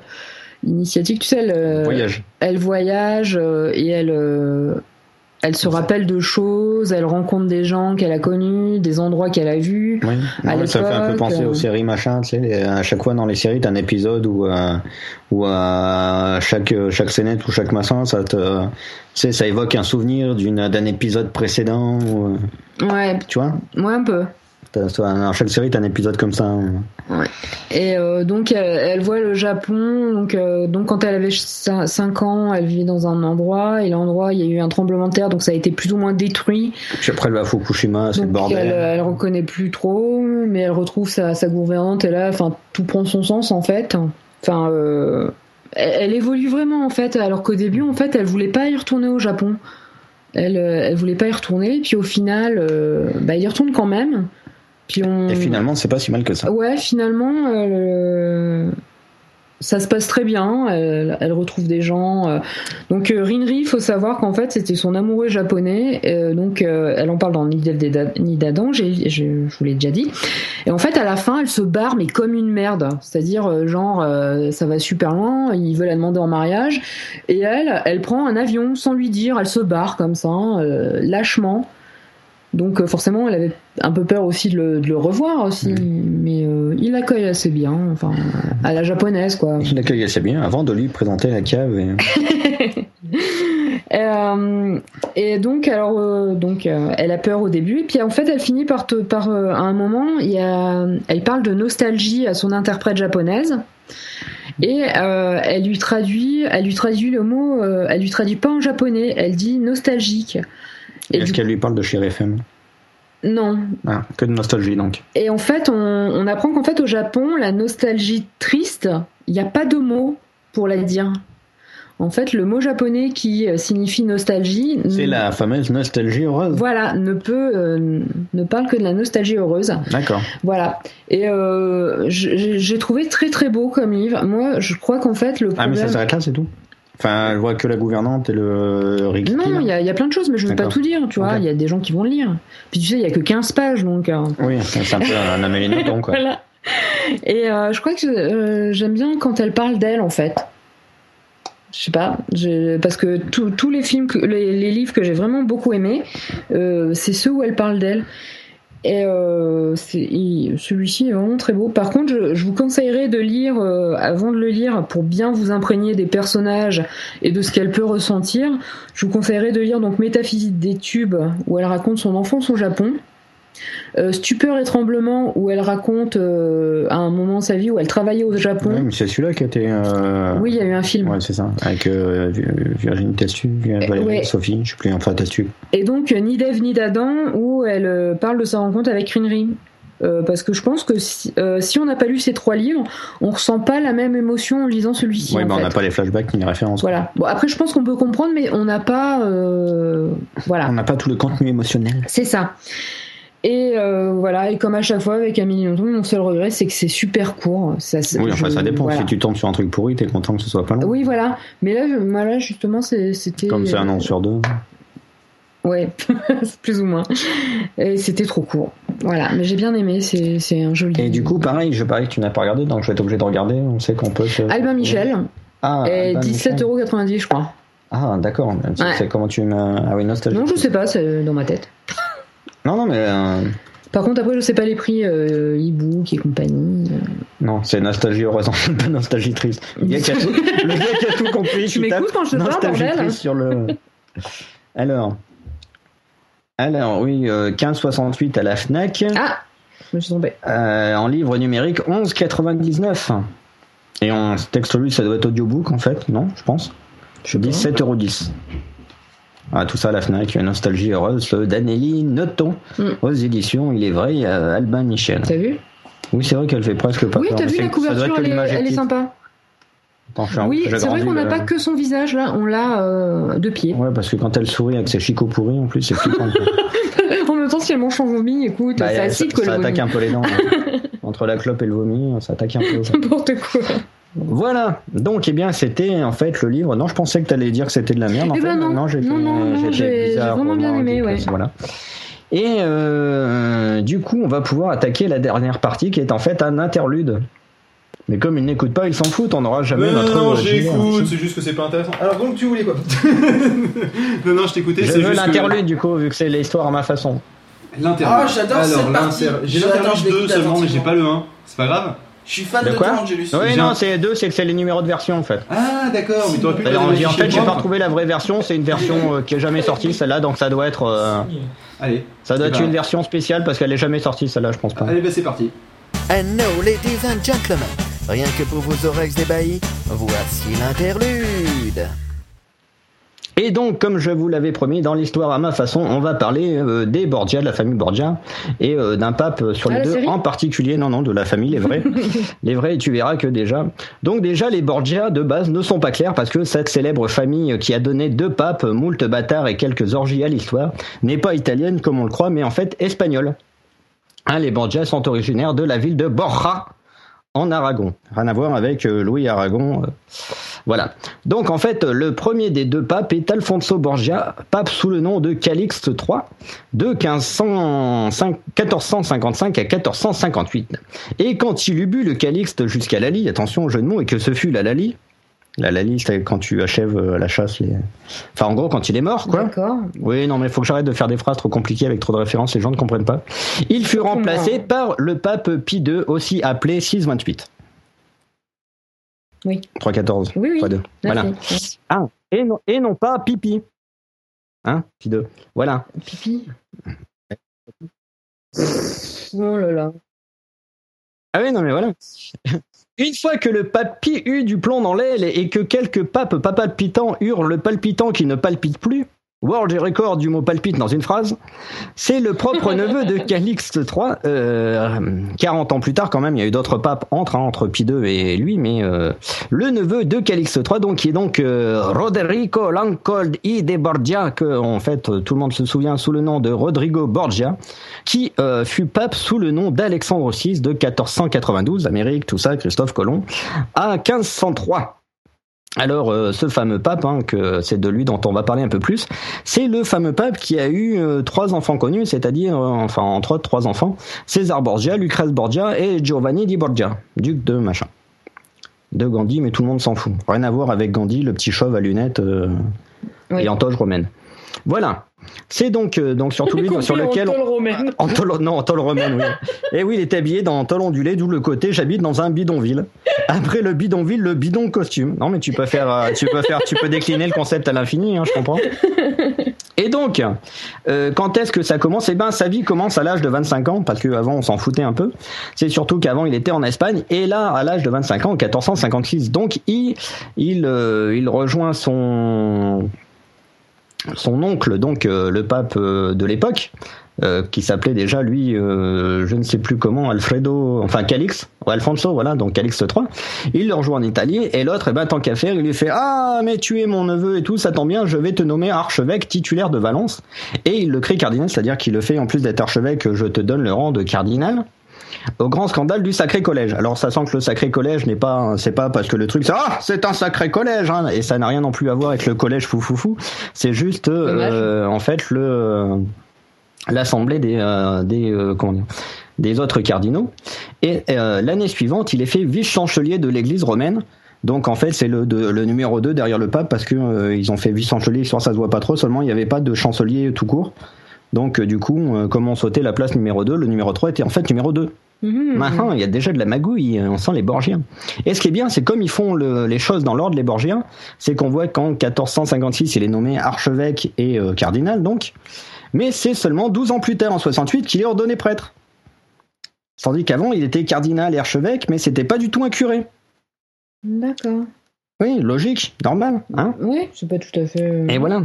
initiatique. Tu sais, elle, Voyage. elle voyage et elle, elle se rappelle de choses, elle rencontre des gens qu'elle a connus, des endroits qu'elle a vus. Oui. À Ouais, ça fait un peu penser euh, aux séries machin, tu sais, à chaque fois dans les séries, t'as un épisode où, euh, où à chaque, chaque scénette ou chaque machin, ça te, tu sais, ça évoque un souvenir d'une, d'un épisode précédent, ou, euh, Ouais, tu vois? Moi un peu. Dans chaque série, t'as un épisode comme ça. hein. Et euh, donc elle, elle voit le Japon. Donc, euh, donc quand elle avait 5 ans, elle vivait dans un endroit et l'endroit il y a eu un tremblement de terre, donc ça a été plus ou moins détruit. Puis après, elle va à Fukushima, c'est le Donc elle, bordel. elle reconnaît plus trop, mais elle retrouve sa, sa gouvernante et là, enfin tout prend son sens en fait. Enfin, euh, elle, elle évolue vraiment en fait, alors qu'au début en fait elle voulait pas y retourner au Japon. Elle, euh, elle voulait pas y retourner, puis au final, euh, bah, elle y retourne quand même. Puis on... Et finalement, c'est pas si mal que ça. Ouais, finalement, euh, ça se passe très bien. Elle, elle retrouve des gens. euh. Donc euh, Rinri, il faut savoir qu'en fait, c'était son amoureux japonais. donc elle en parle dans Ni d'Ève ni d'Adam, j'ai- je, je vous l'ai déjà dit. Et en fait, à la fin, elle se barre, mais comme une merde. C'est-à-dire, genre, ça va super loin, il veut la demander en mariage. Et elle, elle prend un avion sans lui dire, elle se barre comme ça, euh, lâchement. Donc euh, forcément, elle avait un peu peur aussi de le, de le revoir aussi, mais euh, il l'accueille assez bien, enfin à la japonaise quoi. Il l'accueille assez bien avant de lui présenter la cave. Et... Euh, et donc alors euh, donc euh, elle a peur au début et puis en fait elle finit par te, par euh, à un moment il y a elle parle de nostalgie à son interprète japonaise et euh, elle lui traduit elle lui traduit le mot euh, elle lui traduit pas en japonais elle dit nostalgique Est-ce qu'elle lui parle de Chéri FM non ah, Que de nostalgie, donc. Et en fait, on, on apprend qu'en fait, au Japon, la nostalgie triste, il n'y a pas de mot pour la dire. En fait, le mot japonais qui euh, signifie nostalgie. C'est la fameuse nostalgie heureuse. Voilà, ne peut, euh, ne parle que de la nostalgie heureuse. D'accord. Voilà. Et euh, j'ai trouvé très très beau comme livre. Moi, je crois qu'en fait, le Ah, mais ça s'arrête là, c'est tout? Enfin, je vois que la gouvernante et le Ricky. non, il y, a- il y a plein de choses, mais je ne vais pas tout dire, tu vois. Il y a des gens qui vont le lire. Puis tu sais, il y a que 15 pages, donc. euh, Oui, c'est un peu un Amélie Nothomb, quoi. Voilà. Et euh, je crois que euh, j'aime bien quand elle parle d'elle, en fait. Je sais pas, parce que tous les films, que- les, les livres que j'ai vraiment beaucoup aimés, euh, c'est ceux où elle parle d'elle. Et euh, celui-ci est vraiment très beau. Par contre, je, je vous conseillerais de lire, euh, avant de le lire, pour bien vous imprégner des personnages et de ce qu'elle peut ressentir, je vous conseillerais de lire donc Métaphysique des tubes, où elle raconte son enfance au Japon. Euh, Stupeur et tremblement, où elle raconte euh, à un moment de sa vie où elle travaillait au Japon. Ouais, mais c'est celui-là qui a été. euh, Oui, il y a eu un film. Ouais, c'est ça. Avec euh, Virginie Testu, Valérie, ouais. Sophie, je sais plus, enfin Testu. Et donc, Ni d'Ève ni d'Adam, où elle parle de sa rencontre avec Rinri. Parce que je pense que si, si on n'a pas lu ces trois livres, on ressent pas la même émotion en lisant celui-ci. En bah, on n'a pas les flashbacks ni les références. Voilà. Bon, après, je pense qu'on peut comprendre, mais on n'a pas. Voilà. On n'a pas tout le contenu émotionnel. C'est ça. Et euh, voilà, et comme à chaque fois avec Amélie Nothomb, mon seul regret, c'est que c'est super court. Ça, Oui, enfin, je- ça dépend. voilà. Si tu tombes sur un truc pourri, t'es content que ce soit pas long. Oui, voilà. Mais là, je- moi, là justement, c'était. Comme c'est un an sur deux. Ouais, plus ou moins. Et c'était trop court. Voilà, mais j'ai bien aimé, c'est un joli. Et du coup, pareil, je parie que tu n'as pas regardé, donc je vais être obligé de regarder. On sait qu'on peut se. Albin Michel, Ah, et Albin Michel. 17,90€, je crois. Ah, d'accord. C'est Ouais. comment tu m'as. Ah oui, nostalgie. Non, je sais pas, c'est dans ma tête. Non, non, mais. euh, Par contre, après, je sais pas les prix euh, e-book et compagnie. euh. Non, c'est nostalgie heureuse, pas nostalgie triste. Le gars qui a tout, le gars qui a tout compris. Tu m'écoutes quand je te parle, nostalgie bordel triste sur le. Alors. Alors, oui, euh, 15,68 à la Fnac. Ah Je me suis trompée. Euh, en livre numérique, 11,99. Et en texte lu, ça doit être audiobook en fait, non Je pense. Je dis 7,10€. Ah, tout ça à la Fnac, une nostalgie heureuse d'Anneli Nothomb Mm. aux éditions, il est vrai, euh, Albin Michel. T'as vu? Oui, c'est vrai qu'elle fait presque pas Oui, t'as vu la ça couverture, elle est, elle est sympa. Oui, c'est vrai qu'on n'a le- pas que son visage là, on l'a euh, de pied. Ouais, parce que quand elle sourit avec ses chicots pourris, en plus, c'est flippant. en même temps, si elle mange son vomi, écoute, Bah, c'est ça, acide que ça le attaque vomi. un peu les dents. hein. Entre la clope et le vomi, ça attaque un peu. N'importe quoi. Voilà. Donc, eh bien, c'était en fait le livre. Non, je pensais que tu allais dire que c'était de la merde. en Eh fait. ben non. j'ai Non, fait- non, non, j'étais j'ai- bizarre, j'ai vraiment bien aimé, dégueulasse, ouais. Voilà. Et euh, du coup, on va pouvoir attaquer la dernière partie qui est en fait un interlude. Mais comme ils n'écoutent pas, ils s'en foutent. On n'aura jamais Mais notre. non, euh, jingle. j'écoute, c'est juste que c'est pas intéressant. Alors donc tu voulais quoi Non, non, je t'écoutais, Je c'est veux juste que- l'interlude du coup, vu que c'est l'histoire à ma façon. L'interlude. Ah, j'adore cette partie. J'ai l'interlude je 2 l'écoute seulement, mais j'ai pas le 1. C'est pas grave Je suis fan De de, quoi toi, Angelus. Oui, non, c'est deux, c'est que c'est les numéros de version en fait. Ah, d'accord, mais t'aurais pu le Alors, faire en fait, j'ai pas retrouvé la vraie version. C'est une version euh, qui est jamais sortie, celle-là, donc ça doit être, euh, Allez, ça doit être une version spéciale parce qu'elle est jamais sortie, celle-là, je pense pas. Allez, bah c'est parti. And now, ladies and gentlemen, rien que pour vos oreilles ébahies, voici l'interlude. Et donc, comme je vous l'avais promis, dans l'histoire à ma façon, on va parler euh, des Borgia, de la famille Borgia, et euh, d'un pape sur Ah, les la deux, en particulier, non, non, de la famille, les vrais. les vrais, et tu verras que déjà. Donc, déjà, les Borgia, de base, ne sont pas clairs parce que cette célèbre famille qui a donné deux papes, moult bâtards et quelques orgies à l'histoire, n'est pas italienne comme on le croit, mais en fait espagnole. Hein, les Borgia sont originaires de la ville de Borja, en Aragon. Rien à voir avec euh, Louis Aragon. euh, voilà. Donc en fait, le premier des deux papes est Alfonso Borgia, pape sous le nom de Calixte III, de 1505 1455 à 1458. Et quand il eut bu le Calixte jusqu'à Lali, attention au jeu de mots, et que ce fut la Lali, la c'est quand tu achèves euh, la chasse les... Enfin en gros quand il est mort quoi. D'accord. Oui, non, mais il faut que j'arrête de faire des phrases trop compliquées avec trop de références, les gens ne comprennent pas. Il fut remplacé par le pape Pie II, aussi appelé 628. Oui. 314 Oui, oui. fois 2. Voilà. Ah, et non, et non pas Pipi. Hein, Pie II. Voilà. Pipi. Oh là là. Ah oui, non, mais voilà. Une fois que le papy eut du plomb dans l'aile et que quelques papes palpitants eurent le palpitant qui ne palpite plus, World Record du mot palpite dans une phrase. C'est le propre neveu de Calixte III. Euh, 40 ans plus tard, quand même, il y a eu d'autres papes entre, hein, entre Pie II et lui, mais euh, le neveu de Calixte III, donc, qui est donc euh, Roderico Lancold I de Borgia, que en fait tout le monde se souvient sous le nom de Rodrigo Borgia, qui euh, fut pape sous le nom d'Alexandre VI de 1492, Amérique, tout ça, Christophe Colomb, à 1503. Alors, euh, ce fameux pape, hein, que c'est de lui dont on va parler un peu plus, c'est le fameux pape qui a eu euh, trois enfants connus, c'est-à-dire, euh, enfin, entre autres, trois enfants, César Borgia, Lucrèce Borgia et Giovanni di Borgia, duc de machin. De Gandhi, mais tout le monde s'en fout. Rien à voir avec Gandhi, le petit chauve à lunettes euh, Oui. et en toge romaine. Voilà. C'est donc, euh, donc surtout lui sur lequel... En tôle, non, en tôle romaine, oui. Et oui, il est habillé dans un tôle ondulé, d'où le côté j'habite dans un bidonville. Après le bidonville, le bidon costume. Non, mais tu peux faire, euh, tu peux faire, tu peux décliner le concept à l'infini, hein, je comprends. Et donc, euh, quand est-ce que ça commence? Eh ben, sa vie commence à l'âge de 25 ans, parce qu'avant on s'en foutait un peu. C'est surtout qu'avant il était en Espagne, et là, à l'âge de 25 ans, en 1456, donc il, il, euh, il rejoint son son oncle, donc euh, le pape euh, de l'époque, euh, qui s'appelait déjà lui, euh, je ne sais plus comment, Alfredo, enfin Calix, ou Alfonso, voilà, donc Calix III. Il le rejoint en Italie et l'autre, eh ben tant qu'à faire, il lui fait ah mais tu es mon neveu et tout, ça tombe bien, je vais te nommer archevêque titulaire de Valence et il le crée cardinal, c'est-à-dire qu'il le fait en plus d'être archevêque, je te donne le rang de cardinal au grand scandale du Sacré Collège. Alors ça sent que le Sacré Collège n'est pas, c'est pas parce que le truc c'est ah c'est un Sacré Collège hein, et ça n'a rien non plus à voir avec le collège fou fou fou. C'est juste euh, en fait le l'assemblée des euh, des euh, comment dire, des autres cardinaux et euh, l'année suivante il est fait vice chancelier de l'Église romaine. Donc en fait c'est le, de- le numéro 2 derrière le pape parce que euh, ils ont fait vice chancelier, soit ça se voit pas trop, seulement il n'y avait pas de chancelier tout court. Donc euh, du coup, euh, comme on sautait la place numéro 2, le numéro 3 était en fait numéro 2. Mhm. Maintenant, il y a déjà de la magouille, on sent les Borgiens. Et ce qui est bien, c'est comme ils font le- les choses dans l'ordre, les Borgiens, c'est qu'on voit qu'en 1456, il est nommé archevêque et euh, cardinal, donc. Mais c'est seulement 12 ans plus tard, en 68, qu'il est ordonné prêtre. Tandis qu'avant, il était cardinal et archevêque, mais c'était pas du tout un curé. D'accord. Oui, logique, normal, hein Oui, c'est pas tout à fait. euh, et voilà.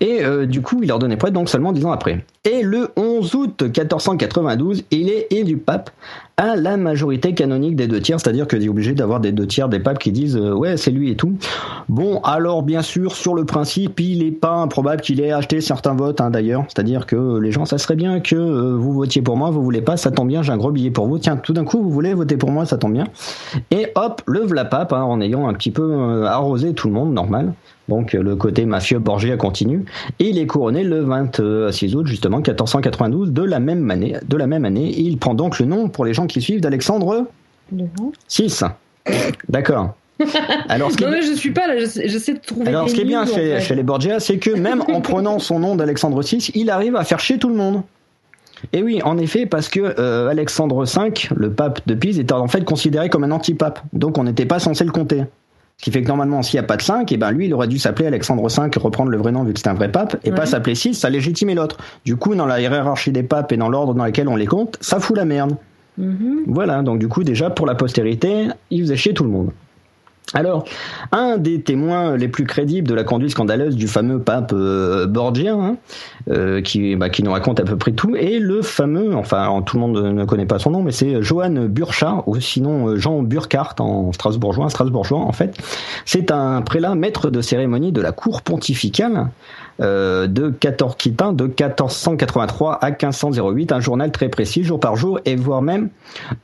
Et euh, du coup, il est ordonné prêtre donc seulement dix ans après. Et le 11 août 1492, il est élu pape à la majorité canonique des deux tiers, c'est-à-dire que est obligé d'avoir des deux tiers des papes qui disent euh, ouais c'est lui et tout. Bon, alors bien sûr sur le principe, il est pas improbable qu'il ait acheté certains votes hein, d'ailleurs, c'est-à-dire que les gens ça serait bien que euh, vous votiez pour moi, vous voulez pas, ça tombe bien, j'ai un gros billet pour vous. Tiens, tout d'un coup vous voulez voter pour moi, ça tombe bien. Et hop, le v'là pape hein, en ayant un petit peu euh, arrosé tout le monde, normal. Donc euh, le côté mafieux Borgia continue et il est couronné le 26 août justement 1492 de la même année. De la même année, il prend donc le nom pour les gens qui suivent d'Alexandre d'accord. VI. D'accord. Alors ce Non, mais je suis pas là, j'essaie de trouver. alors, ce qui est bien en fait. chez les Borgia, c'est que même en prenant son nom d'Alexandre VI, il arrive à faire chier tout le monde. Et oui, en effet, parce que euh, Alexandre V, le pape de Pise, était en fait considéré comme un antipape. Donc on n'était pas censé le compter. Ce qui fait que normalement, s'il n'y a pas de 5, et ben lui, il aurait dû s'appeler Alexandre V, reprendre le vrai nom vu que c'est un vrai pape, et pas s'appeler 6, ça légitimait l'autre. Du coup, dans la hiérarchie des papes et dans l'ordre dans lequel on les compte, ça fout la merde. Mhm. Voilà, donc du coup, déjà, pour la postérité, il faisait chier tout le monde. Alors, un des témoins les plus crédibles de la conduite scandaleuse du fameux pape euh, Borgia, hein, euh, qui, bah, qui nous raconte à peu près tout, est le fameux, enfin tout le monde ne connaît pas son nom, mais c'est Johann Burchardt, ou sinon euh, Jean Burkhardt en strasbourgeois, strasbourgeois en fait. C'est un prélat maître de cérémonie de la cour pontificale euh, de 14, qui peint de 1483 à 1508, un journal très précis, jour par jour, et voire même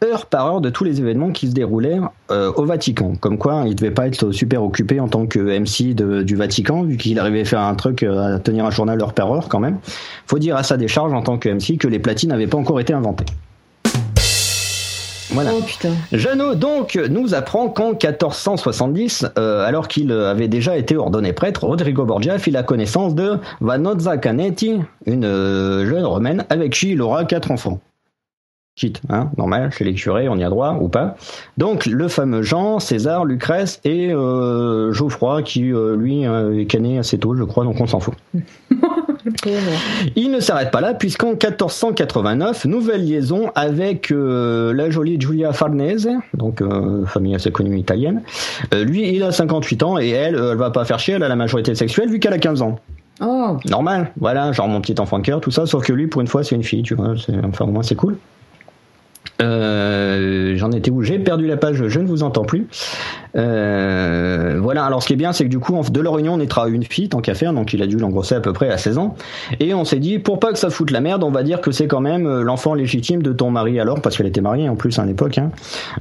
heure par heure de tous les événements qui se déroulaient euh, au Vatican. Comme quoi, il devait pas être super occupé en tant que MC du Vatican, vu qu'il arrivait à faire un truc, euh, à tenir un journal heure par heure quand même. Faut dire à sa décharge en tant que MC que les platines n'avaient pas encore été inventées. Voilà. Oh putain. Jeannot donc nous apprend qu'en 1470, euh, alors qu'il avait déjà été ordonné prêtre, Rodrigo Borgia fit la connaissance de Vanozza Canetti, une euh, jeune romaine avec qui il aura quatre enfants. Quitte, hein, normal, chez les curés, on y a droit ou pas. Donc le fameux Jean, César, Lucrèce et euh, Geoffroy qui euh, lui est cané assez tôt, je crois, donc on s'en fout. Il ne s'arrête pas là, puisqu'en 1489, nouvelle liaison avec euh, la jolie Giulia Farnese, donc euh, famille assez connue italienne. Euh, lui, il a 58 ans et elle, elle va pas faire chier, elle a la majorité sexuelle vu qu'elle a 15 ans. Oh, normal, voilà, genre mon petit enfant de cœur, tout ça, sauf que lui, pour une fois, c'est une fille, tu vois, enfin, au moins, c'est cool. Euh, J'en étais où? J'ai perdu la page, je ne vous entends plus. Euh, voilà, alors ce qui est bien, c'est que du coup, en- de leur union naîtra une fille, tant qu'à faire, donc il a dû l'engrosser à peu près à 16 ans. Et on s'est dit, pour pas que ça foute la merde, on va dire que c'est quand même euh, l'enfant légitime de ton mari, alors, parce qu'elle était mariée en plus à l'époque, hein,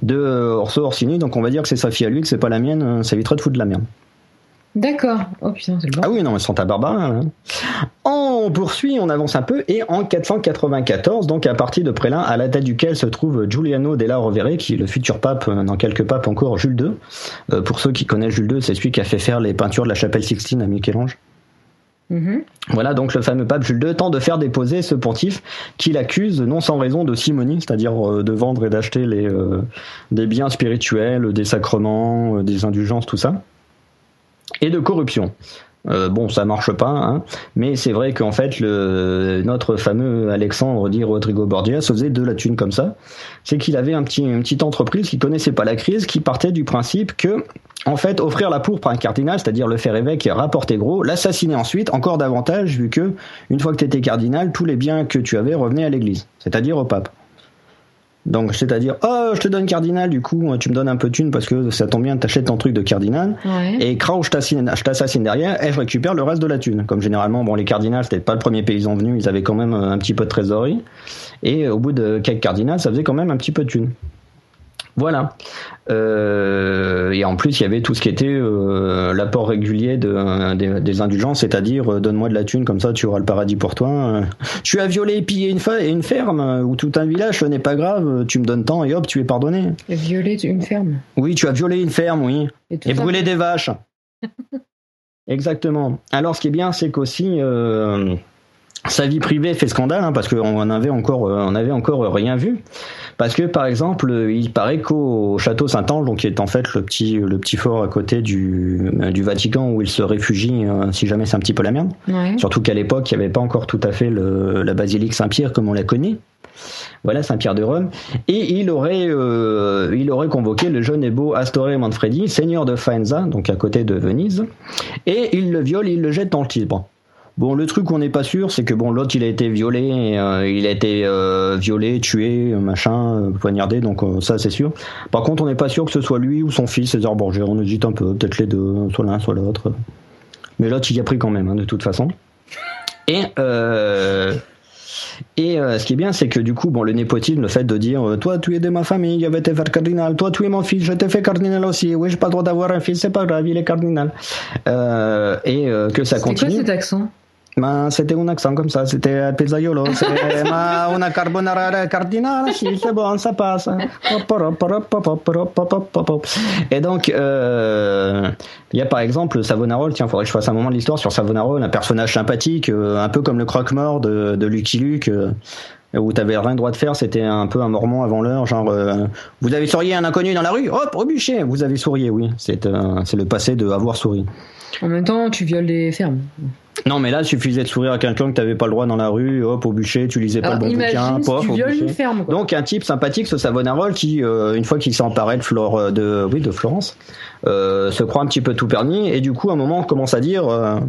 de Orso Orsini, donc on va dire que c'est sa fille à lui, que c'est pas la mienne, ça évitera de foutre de la merde. d'accord. Oh putain, c'est le bon. Ah oui, non, mais Santa Barbara. hein. On poursuit, on avance un peu, et en 494, donc à partir de Prélin, à la tête duquel se trouve Giuliano della Rovere, qui est le futur pape, euh, dans quelques papes encore, Jules II. Euh, pour ceux qui connaissent Jules II, c'est celui qui a fait faire les peintures de la chapelle Sixtine à Michel-Ange. Mhm. Voilà, donc le fameux pape Jules II tente de faire déposer ce pontife qu'il accuse, non sans raison, de simonie, c'est-à-dire euh, de vendre et d'acheter les, euh, des biens spirituels, des sacrements, des indulgences, tout ça, et de corruption. Euh, bon, ça marche pas, hein, mais c'est vrai qu'en fait, le, notre fameux Alexandre dit Rodrigo Borgia faisait de la thune comme ça. C'est qu'il avait une petite entreprise qui connaissait pas la crise, qui partait du principe que, en fait, offrir la pourpre à un cardinal, c'est-à-dire le faire évêque et rapporter gros, l'assassiner ensuite, encore davantage, vu que, une fois que tu étais cardinal, tous les biens que tu avais revenaient à l'église, c'est-à-dire au pape. Donc, c'est-à-dire, oh, je te donne cardinal, du coup, tu me donnes un peu de thune parce que ça tombe bien, t'achètes ton truc de cardinal. Ouais. Et t'assassine, je t'assassine derrière et je récupère le reste de la thune. Comme généralement, bon, les cardinals, c'était pas le premier paysan venu, ils avaient quand même un petit peu de trésorerie. Et au bout de quelques cardinals, ça faisait quand même un petit peu de thune. Voilà. Euh, et en plus, il y avait tout ce qui était euh, l'apport régulier de, des, des indulgences, c'est-à-dire euh, donne-moi de la thune, comme ça tu auras le paradis pour toi. Tu as violé et pillé une, ferme ou tout un village, ce n'est pas grave, tu me donnes tant et hop, tu es pardonné. Violer une ferme. Oui, tu as violé une ferme, oui. Et, brûler des vaches. Exactement. Alors, ce qui est bien, c'est qu'aussi sa vie privée fait scandale, hein, parce qu'on en avait encore, euh, on avait encore rien vu. Parce que, par exemple, euh, il paraît qu'au château Saint-Ange, donc qui est en fait le petit, le petit fort à côté du, euh, du Vatican où il se réfugie euh, si jamais c'est un petit peu la merde. Ouais. Surtout qu'à l'époque, il n'y avait pas encore tout à fait le, la basilique Saint-Pierre comme on la connaît. Voilà, Saint-Pierre de Rome. Et il aurait, euh, il aurait convoqué le jeune et beau Astore Manfredi, seigneur de Faenza, donc à côté de Venise. Et il le viole, il le jette dans le Tibre. Bon, le truc qu'on n'est pas sûr, c'est que bon, l'autre il a été violé, et, euh, il a été euh, violé, tué, machin, euh, poignardé, donc euh, ça c'est sûr. Par contre, on n'est pas sûr que ce soit lui ou son fils, César Borgia. On hésite un peu, peut-être les deux, soit l'un, soit l'autre. Mais l'autre il y a pris quand même, hein, de toute façon. Et et euh, ce qui est bien, c'est que du coup, bon, le népotisme, le fait de dire, euh, toi, tu es de ma famille, je vais te faire cardinal, toi, tu es mon fils, je te fais cardinal aussi, oui, j'ai pas le droit d'avoir un fils, c'est pas grave, il est cardinal. Euh, et que ça C'était quoi continue. cet accent? Ma c'était un accent comme ça, c'était pizzaiolo, ma una carbonara cardinale, c'est bon, ça passe. Et donc, euh, il y a par exemple Savonarole, tiens, faudrait que je fasse un moment de l'histoire sur Savonarole, un personnage sympathique, euh, un peu comme le croque-mort de, de, Lucky Luke euh, où t'avais rien droit de faire, c'était un peu un mormon avant l'heure, genre euh, vous avez sourié à un inconnu dans la rue, hop, au bûcher, vous avez sourié, oui, c'est euh, c'est le passé de avoir souri. En même temps, tu violes des fermes. Non, mais là, il suffisait de sourire à quelqu'un que t'avais pas le droit dans la rue, hop, au bûcher, tu lisais pas Alors, le bon bouquin, si pof, au bûcher. une ferme. Quoi. Donc un type sympathique, ce Savonarole, qui, euh, une fois qu'il s'est emparé de, Flore, de, oui, de Florence, euh, se croit un petit peu tout permis, et du coup, à un moment, on commence à dire, euh,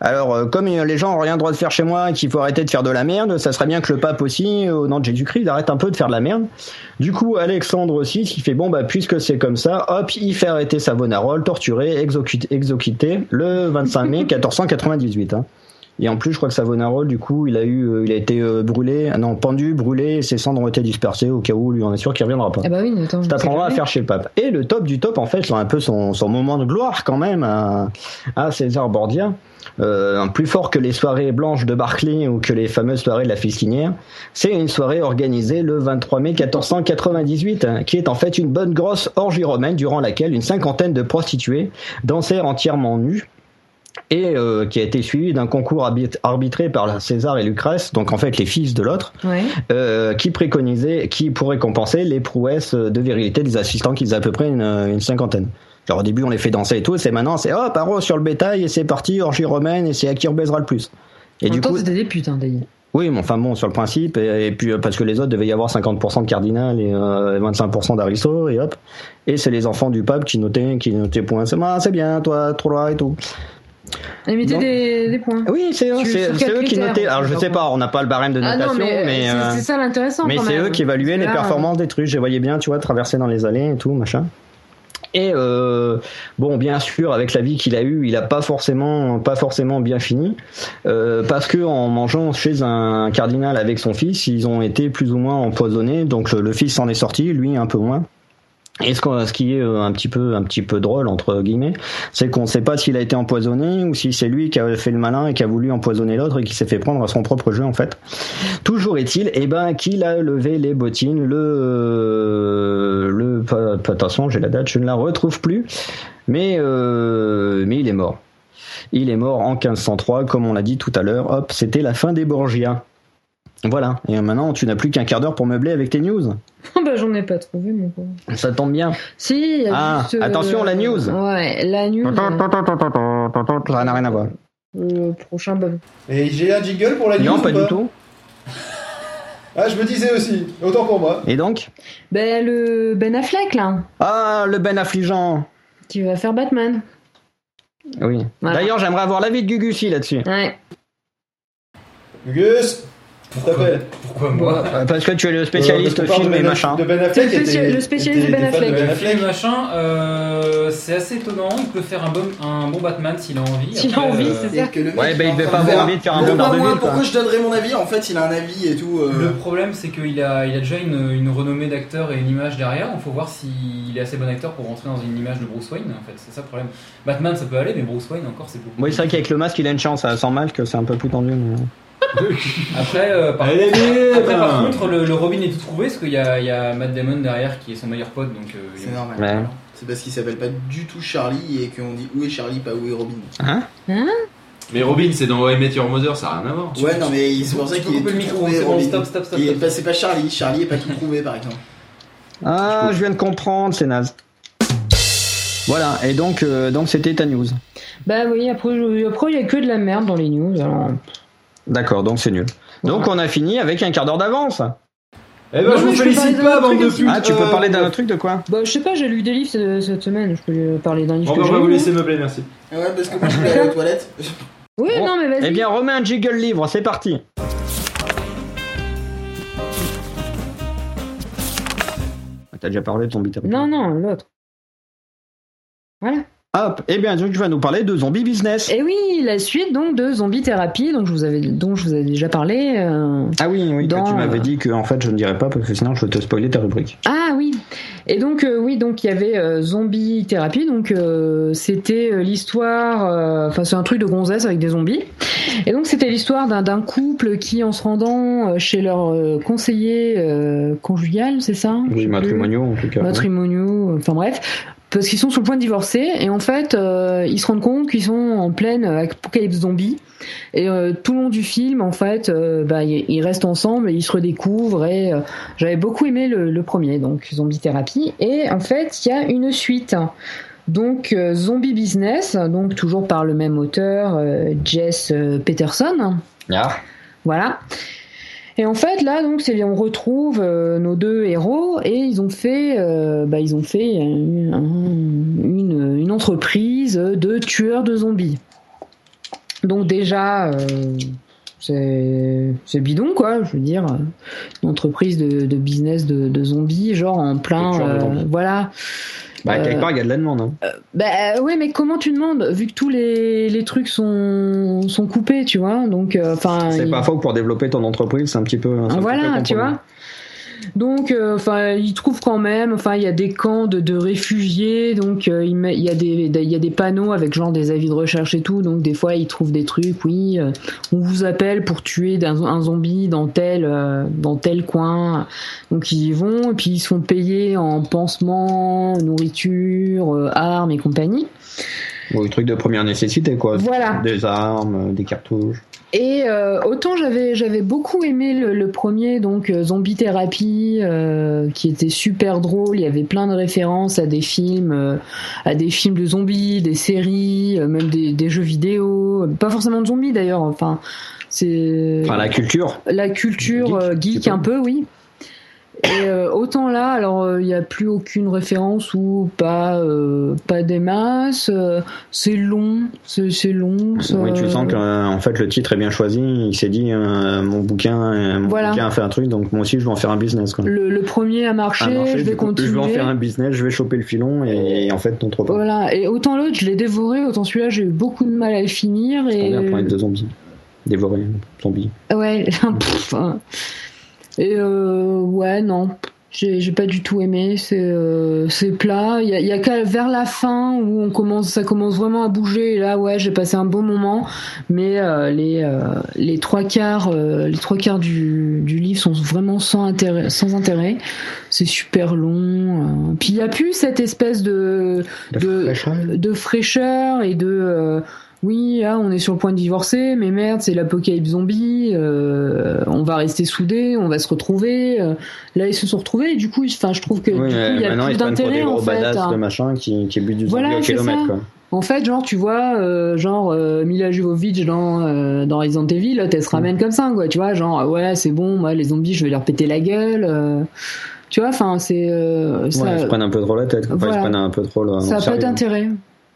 alors, euh, comme les gens ont rien droit de faire chez moi et qu'il faut arrêter de faire de la merde, ça serait bien que le pape aussi, au nom de Jésus-Christ, arrête un peu de faire de la merde. Du coup, Alexandre aussi, il fait, bon, bah, puisque c'est comme ça, hop, il fait arrêter Savonarole, torturé, exécuté, exécuté le 25 mai 1498. Hein. Et en plus, je crois que Savonarole, du coup, il a eu, euh, il a été euh, brûlé, ah non, pendu, brûlé, et ses cendres ont été dispersées au cas où lui, on est sûr qu'il reviendra pas. Ah bah oui, attends. Ça t'apprendra à faire chez le pape. Et le top du top, en fait, c'est un peu son, son moment de gloire quand même à, à César Borgia. Euh, plus fort que les soirées blanches de Barclay ou que les fameuses soirées de la Fistinière, c'est une soirée organisée le 23 mai 1498, hein, qui est en fait une bonne grosse orgie romaine durant laquelle une cinquantaine de prostituées dansèrent entièrement nues et euh, qui a été suivie d'un concours arbit- arbitré par César et Lucrèce, donc en fait les fils de l'autre, Ouais. euh, qui préconisait, qui pourrait compenser les prouesses de virilité des assistants qu'ils avaient à peu près une, une cinquantaine. Genre au début on les fait danser et tout, c'est maintenant c'est hop, paro sur le bétail et c'est parti, orgie romaine et c'est à qui on baisera le plus. Et en du temps, coup, c'était des putes, hein, d'ailleurs. oui, mais enfin bon, sur le principe, et, et puis euh, parce que les autres devaient y avoir 50% de cardinal et euh, 25% d'aristo, et hop. Et c'est les enfants du pape qui notaient, qui notaient point, c'est moi, c'est bien, toi, trois et tout. Non. des, des points. Oui, c'est eux, c'est eux qui notaient. Alors je sais pas, on n'a pas le barème de Ah notation, non, mais, mais c'est- euh, c'est ça l'intéressant. mais c'est eux qui évaluaient les là, performances des trucs. Je les voyais bien, tu vois, traverser dans les allées et tout, machin. Et euh, bon, bien sûr, avec la vie qu'il a eue, il a pas forcément, pas forcément bien fini, euh, parce que en mangeant chez un cardinal avec son fils, ils ont été plus ou moins empoisonnés. Donc le, le fils s'en est sorti, lui un peu moins. Et ce, ce qui est euh, un petit peu, un petit peu drôle entre guillemets, c'est qu'on ne sait pas s'il a été empoisonné ou si c'est lui qui a fait le malin et qui a voulu empoisonner l'autre et qui s'est fait prendre à son propre jeu en fait. Toujours est-il, eh ben, qu'il a levé les bottines, le, le, pas, pas- attention, j'ai la date, je ne la retrouve plus, mais, euh, mais il est mort. Il est mort en 1503, comme on l'a dit tout à l'heure. Hop, c'était la fin des Borgia. Voilà. Et maintenant, tu n'as plus qu'un quart d'heure pour meubler avec tes news. bah, j'en ai pas trouvé, mon pauvre. Ça tombe bien. Si, il y a Ah, juste, euh, attention, la news. Ouais, la news. Ça n'a rien à voir. Le prochain bah, Et j'ai un jingle pour la news Non, ou pas du tout. Ah, je me disais aussi. Autant pour moi. Et donc? Ben, le Ben Affleck, là, Ah, le Ben affligeant. qui va faire Batman. Oui. Voilà. D'ailleurs, j'aimerais avoir l'avis de Gugussi là-dessus. Ouais. Gus, t'appelle. Pourquoi moi Euh, Parce que tu es le spécialiste Euh, qu'on parle film de et Ben- machin. De Ben C'est Affleck. le spécial- spécialiste de Ben. Ben Affleck, machin, euh, c'est assez étonnant. Il peut faire un bon, un bon Batman s'il a envie. S'il a envie, euh, c'est ça. Que le mec, Ouais, bah, il devait pas avoir envie de faire un Pourquoi bon quoi. Pourquoi je donnerais mon avis En fait, il a un avis et tout. euh, Le problème, c'est qu'il a, il a déjà une, une renommée d'acteur et une image derrière. Il faut voir s'il est assez bon acteur pour rentrer dans une image de Bruce Wayne. En fait, c'est ça le problème. Batman, ça peut aller, mais Bruce Wayne encore, c'est beaucoup. Oui, c'est vrai qu'avec le masque, il a une chance. Ça sent mal que c'est un peu plus tendu. mais- Après, euh, par, Elle est libre. après, par contre, le, le Robin est tout trouvé parce qu'il y a, il y a Matt Damon derrière qui est son meilleur pote, donc. euh, il- C'est normal. Ouais. C'est parce qu'il s'appelle pas du tout Charlie et qu'on dit où est Charlie, pas où est Robin. Hein? Mais Robin, c'est dans I Met Your Mother, ça n'a rien à voir. Ouais, non, mais c'est pour ça Tu peux qu'il est couper tout le micro, trouvé, c'est bon, Robin. stop, stop, stop, Il est stop. pas- C'est pas Charlie, Charlie est pas tout trouvé par exemple. Ah, je viens de comprendre, c'est naze. Voilà, et donc euh, donc c'était ta news. Bah oui, après, je- après, il y a que de la merde dans les news. Alors... D'accord, donc c'est nul. Donc on a fini avec un quart d'heure d'avance. Eh ben, Non, je vous félicite pas, bande de putes. Ah, tu peux Euh, parler d'un autre truc de quoi? Bah, je sais pas, j'ai lu des livres ce- cette semaine. Je peux parler d'un livre Bon, que bah, on va vous laisser meubler, merci. Ah ouais, parce que moi je voulais aller aux toilettes. Oui, Bon, non, mais vas-y. Eh bien, remets un jiggle livre, c'est parti. T'as déjà parlé de zombie thérapie Non, non, l'autre. Voilà. Hop, eh bien, donc tu vas nous parler de zombie business. Et oui, la suite donc de Zombie Thérapie, donc je vous avais, dont je vous avais déjà parlé. euh, Ah oui, oui, que Dans, tu m'avais euh, dit que en fait je ne dirais pas parce que sinon je vais te spoiler ta rubrique. Ah oui. Et donc euh, oui, donc il y avait euh, Zombie Thérapie, donc c'était l'histoire, enfin c'est un truc de gonzesse avec des zombies. Et donc c'était l'histoire d'un couple qui, en se rendant chez leur conseiller conjugal, c'est ça? Oui, matrimoniaux en tout cas. matrimoniaux, enfin bref, parce qu'ils sont sur le point de divorcer et en fait euh, ils se rendent compte qu'ils sont en pleine apocalypse zombie. Et euh, tout le long du film en fait euh, bah, ils, restent ensemble et ils se redécouvrent et euh, j'avais beaucoup aimé le, le premier donc Zombie Thérapie. Et en fait il y a une suite. Donc euh, Zombie Business donc toujours par le même auteur euh, Jess Peterson. Ah, voilà. Et en fait, là, donc, c'est on retrouve euh, nos deux héros et ils ont fait, euh, bah, ils ont fait un- une, une entreprise de tueurs de zombies. Donc déjà, euh, c'est c'est bidon, quoi. Je veux dire, euh, une entreprise de, de business de, de zombies, genre en plein, euh, voilà. Bah quelque Euh, part il y a de la demande. hein. Bah ouais, mais comment tu demandes vu que tous les, les trucs sont sont coupés, tu vois Donc, euh, C'est il- pas faux que pour développer ton entreprise, c'est un petit peu. un voilà, tu vois. Donc, euh, enfin, ils trouvent quand même. Enfin, il y a des camps de, réfugiés, donc euh, il y a des, panneaux avec genre des avis de recherche et tout. Donc des fois, ils trouvent des trucs. Oui, euh, on vous appelle pour tuer un, un zombie dans tel dans tel coin. Donc ils y vont et puis ils se font payer en pansement, nourriture, armes et compagnie. Bon, le truc de première nécessité quoi. Voilà. Des armes, des cartouches. Et euh, autant j'avais j'avais beaucoup aimé le, le premier donc euh, Zombie Thérapie euh, qui était super drôle, il y avait plein de références à des films euh, à des films de zombies, des séries, euh, même des, des jeux vidéo, pas forcément de zombies d'ailleurs, enfin c'est Enfin la culture. la culture Geek, euh, geek un peu oui. Et euh, autant là, alors euh, il n'y a plus aucune référence ou pas, euh, pas des masses. euh, c'est long, c'est long. ça- Oui, tu sens que euh, en fait le titre est bien choisi. Il s'est dit euh, mon bouquin, euh, mon Voilà. bouquin a fait un truc, donc moi aussi je vais en faire un business. Quoi. Le, le premier a marché, je vais coup, continuer. je vais en faire un business, je vais choper le filon et, et en fait non trop pas. Voilà, et autant l'autre, je l'ai dévoré, autant celui-là, j'ai eu beaucoup de mal à le finir. Et... vient pour être deux zombies. Dévorés, zombies. Ouais, pff, hein. Et euh, ouais, non, j'ai pas du tout aimé. C'est euh, c'est plat. Il y a, y a qu'à vers la fin où on commence, ça commence vraiment à bouger. Et là, ouais, j'ai passé un bon moment. Mais euh, les euh, les trois quarts, euh, les trois quarts du, du livre sont vraiment sans intérêt. Sans intérêt. C'est super long. euh. Puis il y a plus cette espèce de de, de fraîcheur et de euh, oui, là, on est sur le point de divorcer, mais merde, c'est l'apocalypse zombie, euh, on va rester soudés, on va se retrouver. euh. là, ils se sont retrouvés, et du coup, enfin, je trouve que Oui, du coup, euh, il y a plus d'intérêt en fait. hein. de machin qui, qui butent du zombie Voilà, au kilomètre. ça. Quoi. En fait, genre, tu vois, euh, genre euh, Mila Jovovich dans euh, dans Resident Evil, là, elle se ramène comme ça, quoi. Tu vois, genre ouais, c'est bon, moi, les zombies, je vais leur péter la gueule. euh. tu vois, enfin, c'est euh, ça. Ouais, ils se prennent un peu trop la tête. quoi. Enfin, Ils se Voilà. prennent un peu trop là. ça au a pas d'intérêt.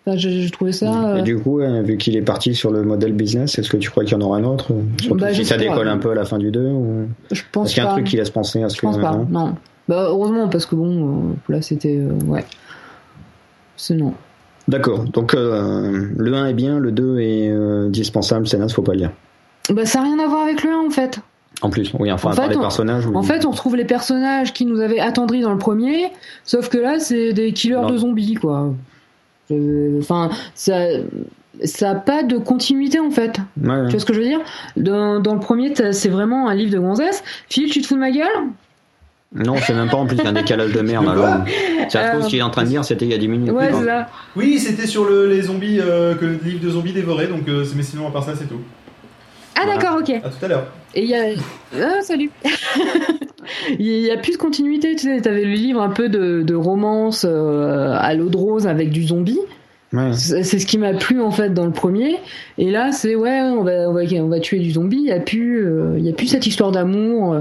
Enfin, trouvé ça. Et euh, du coup, euh, vu qu'il est parti sur le modèle business, est-ce que tu crois qu'il y en aura un autre? Surtout Bah, si ça décolle un peu à la fin du 2 ou... je pense Est-ce qu'il y a pas. un truc qui laisse penser à ce Je que pense pas, non non. Bah, heureusement, parce que bon, euh, là, c'était. ouais. C'est non. D'accord, donc euh, le 1 est bien, le 2 est euh, dispensable, c'est naze, faut pas le lire. Bah, ça n'a rien à voir avec le 1, en fait. En plus, oui, enfin, En à part fait, les on- personnages. En fait, on retrouve les personnages qui nous avaient attendris dans le premier, sauf que là, c'est des killers Non. de zombies, quoi. Euh, Enfin, ça. Ça a pas de continuité en fait. Ouais, ouais. Tu vois ce que je veux dire? Dans, dans le premier, c'est vraiment un livre de gonzesse. Phil, tu te fous de ma gueule? Non, c'est même pas en plus, il y a un décalage de merde. alors. Ça se trouve, ce qu'il est en train de dire, c'était il y a 10 minutes. Ouais. Oui, c'était sur le, les zombies, euh, que le livre de zombies dévoré, donc euh, c'est- mais sinon à part ça c'est tout. Ah Voilà. d'accord, ok. À tout à l'heure. Et il y a. Ah, salut Il y a plus de continuité, tu sais. T'avais le livre un peu de, de romance euh, à l'eau de rose avec du zombie. Ouais. C'est ce qui m'a plu en fait dans le premier. Et là, c'est ouais, on va, on va, on va tuer du zombie. Il y a plus, euh, y a plus cette histoire d'amour.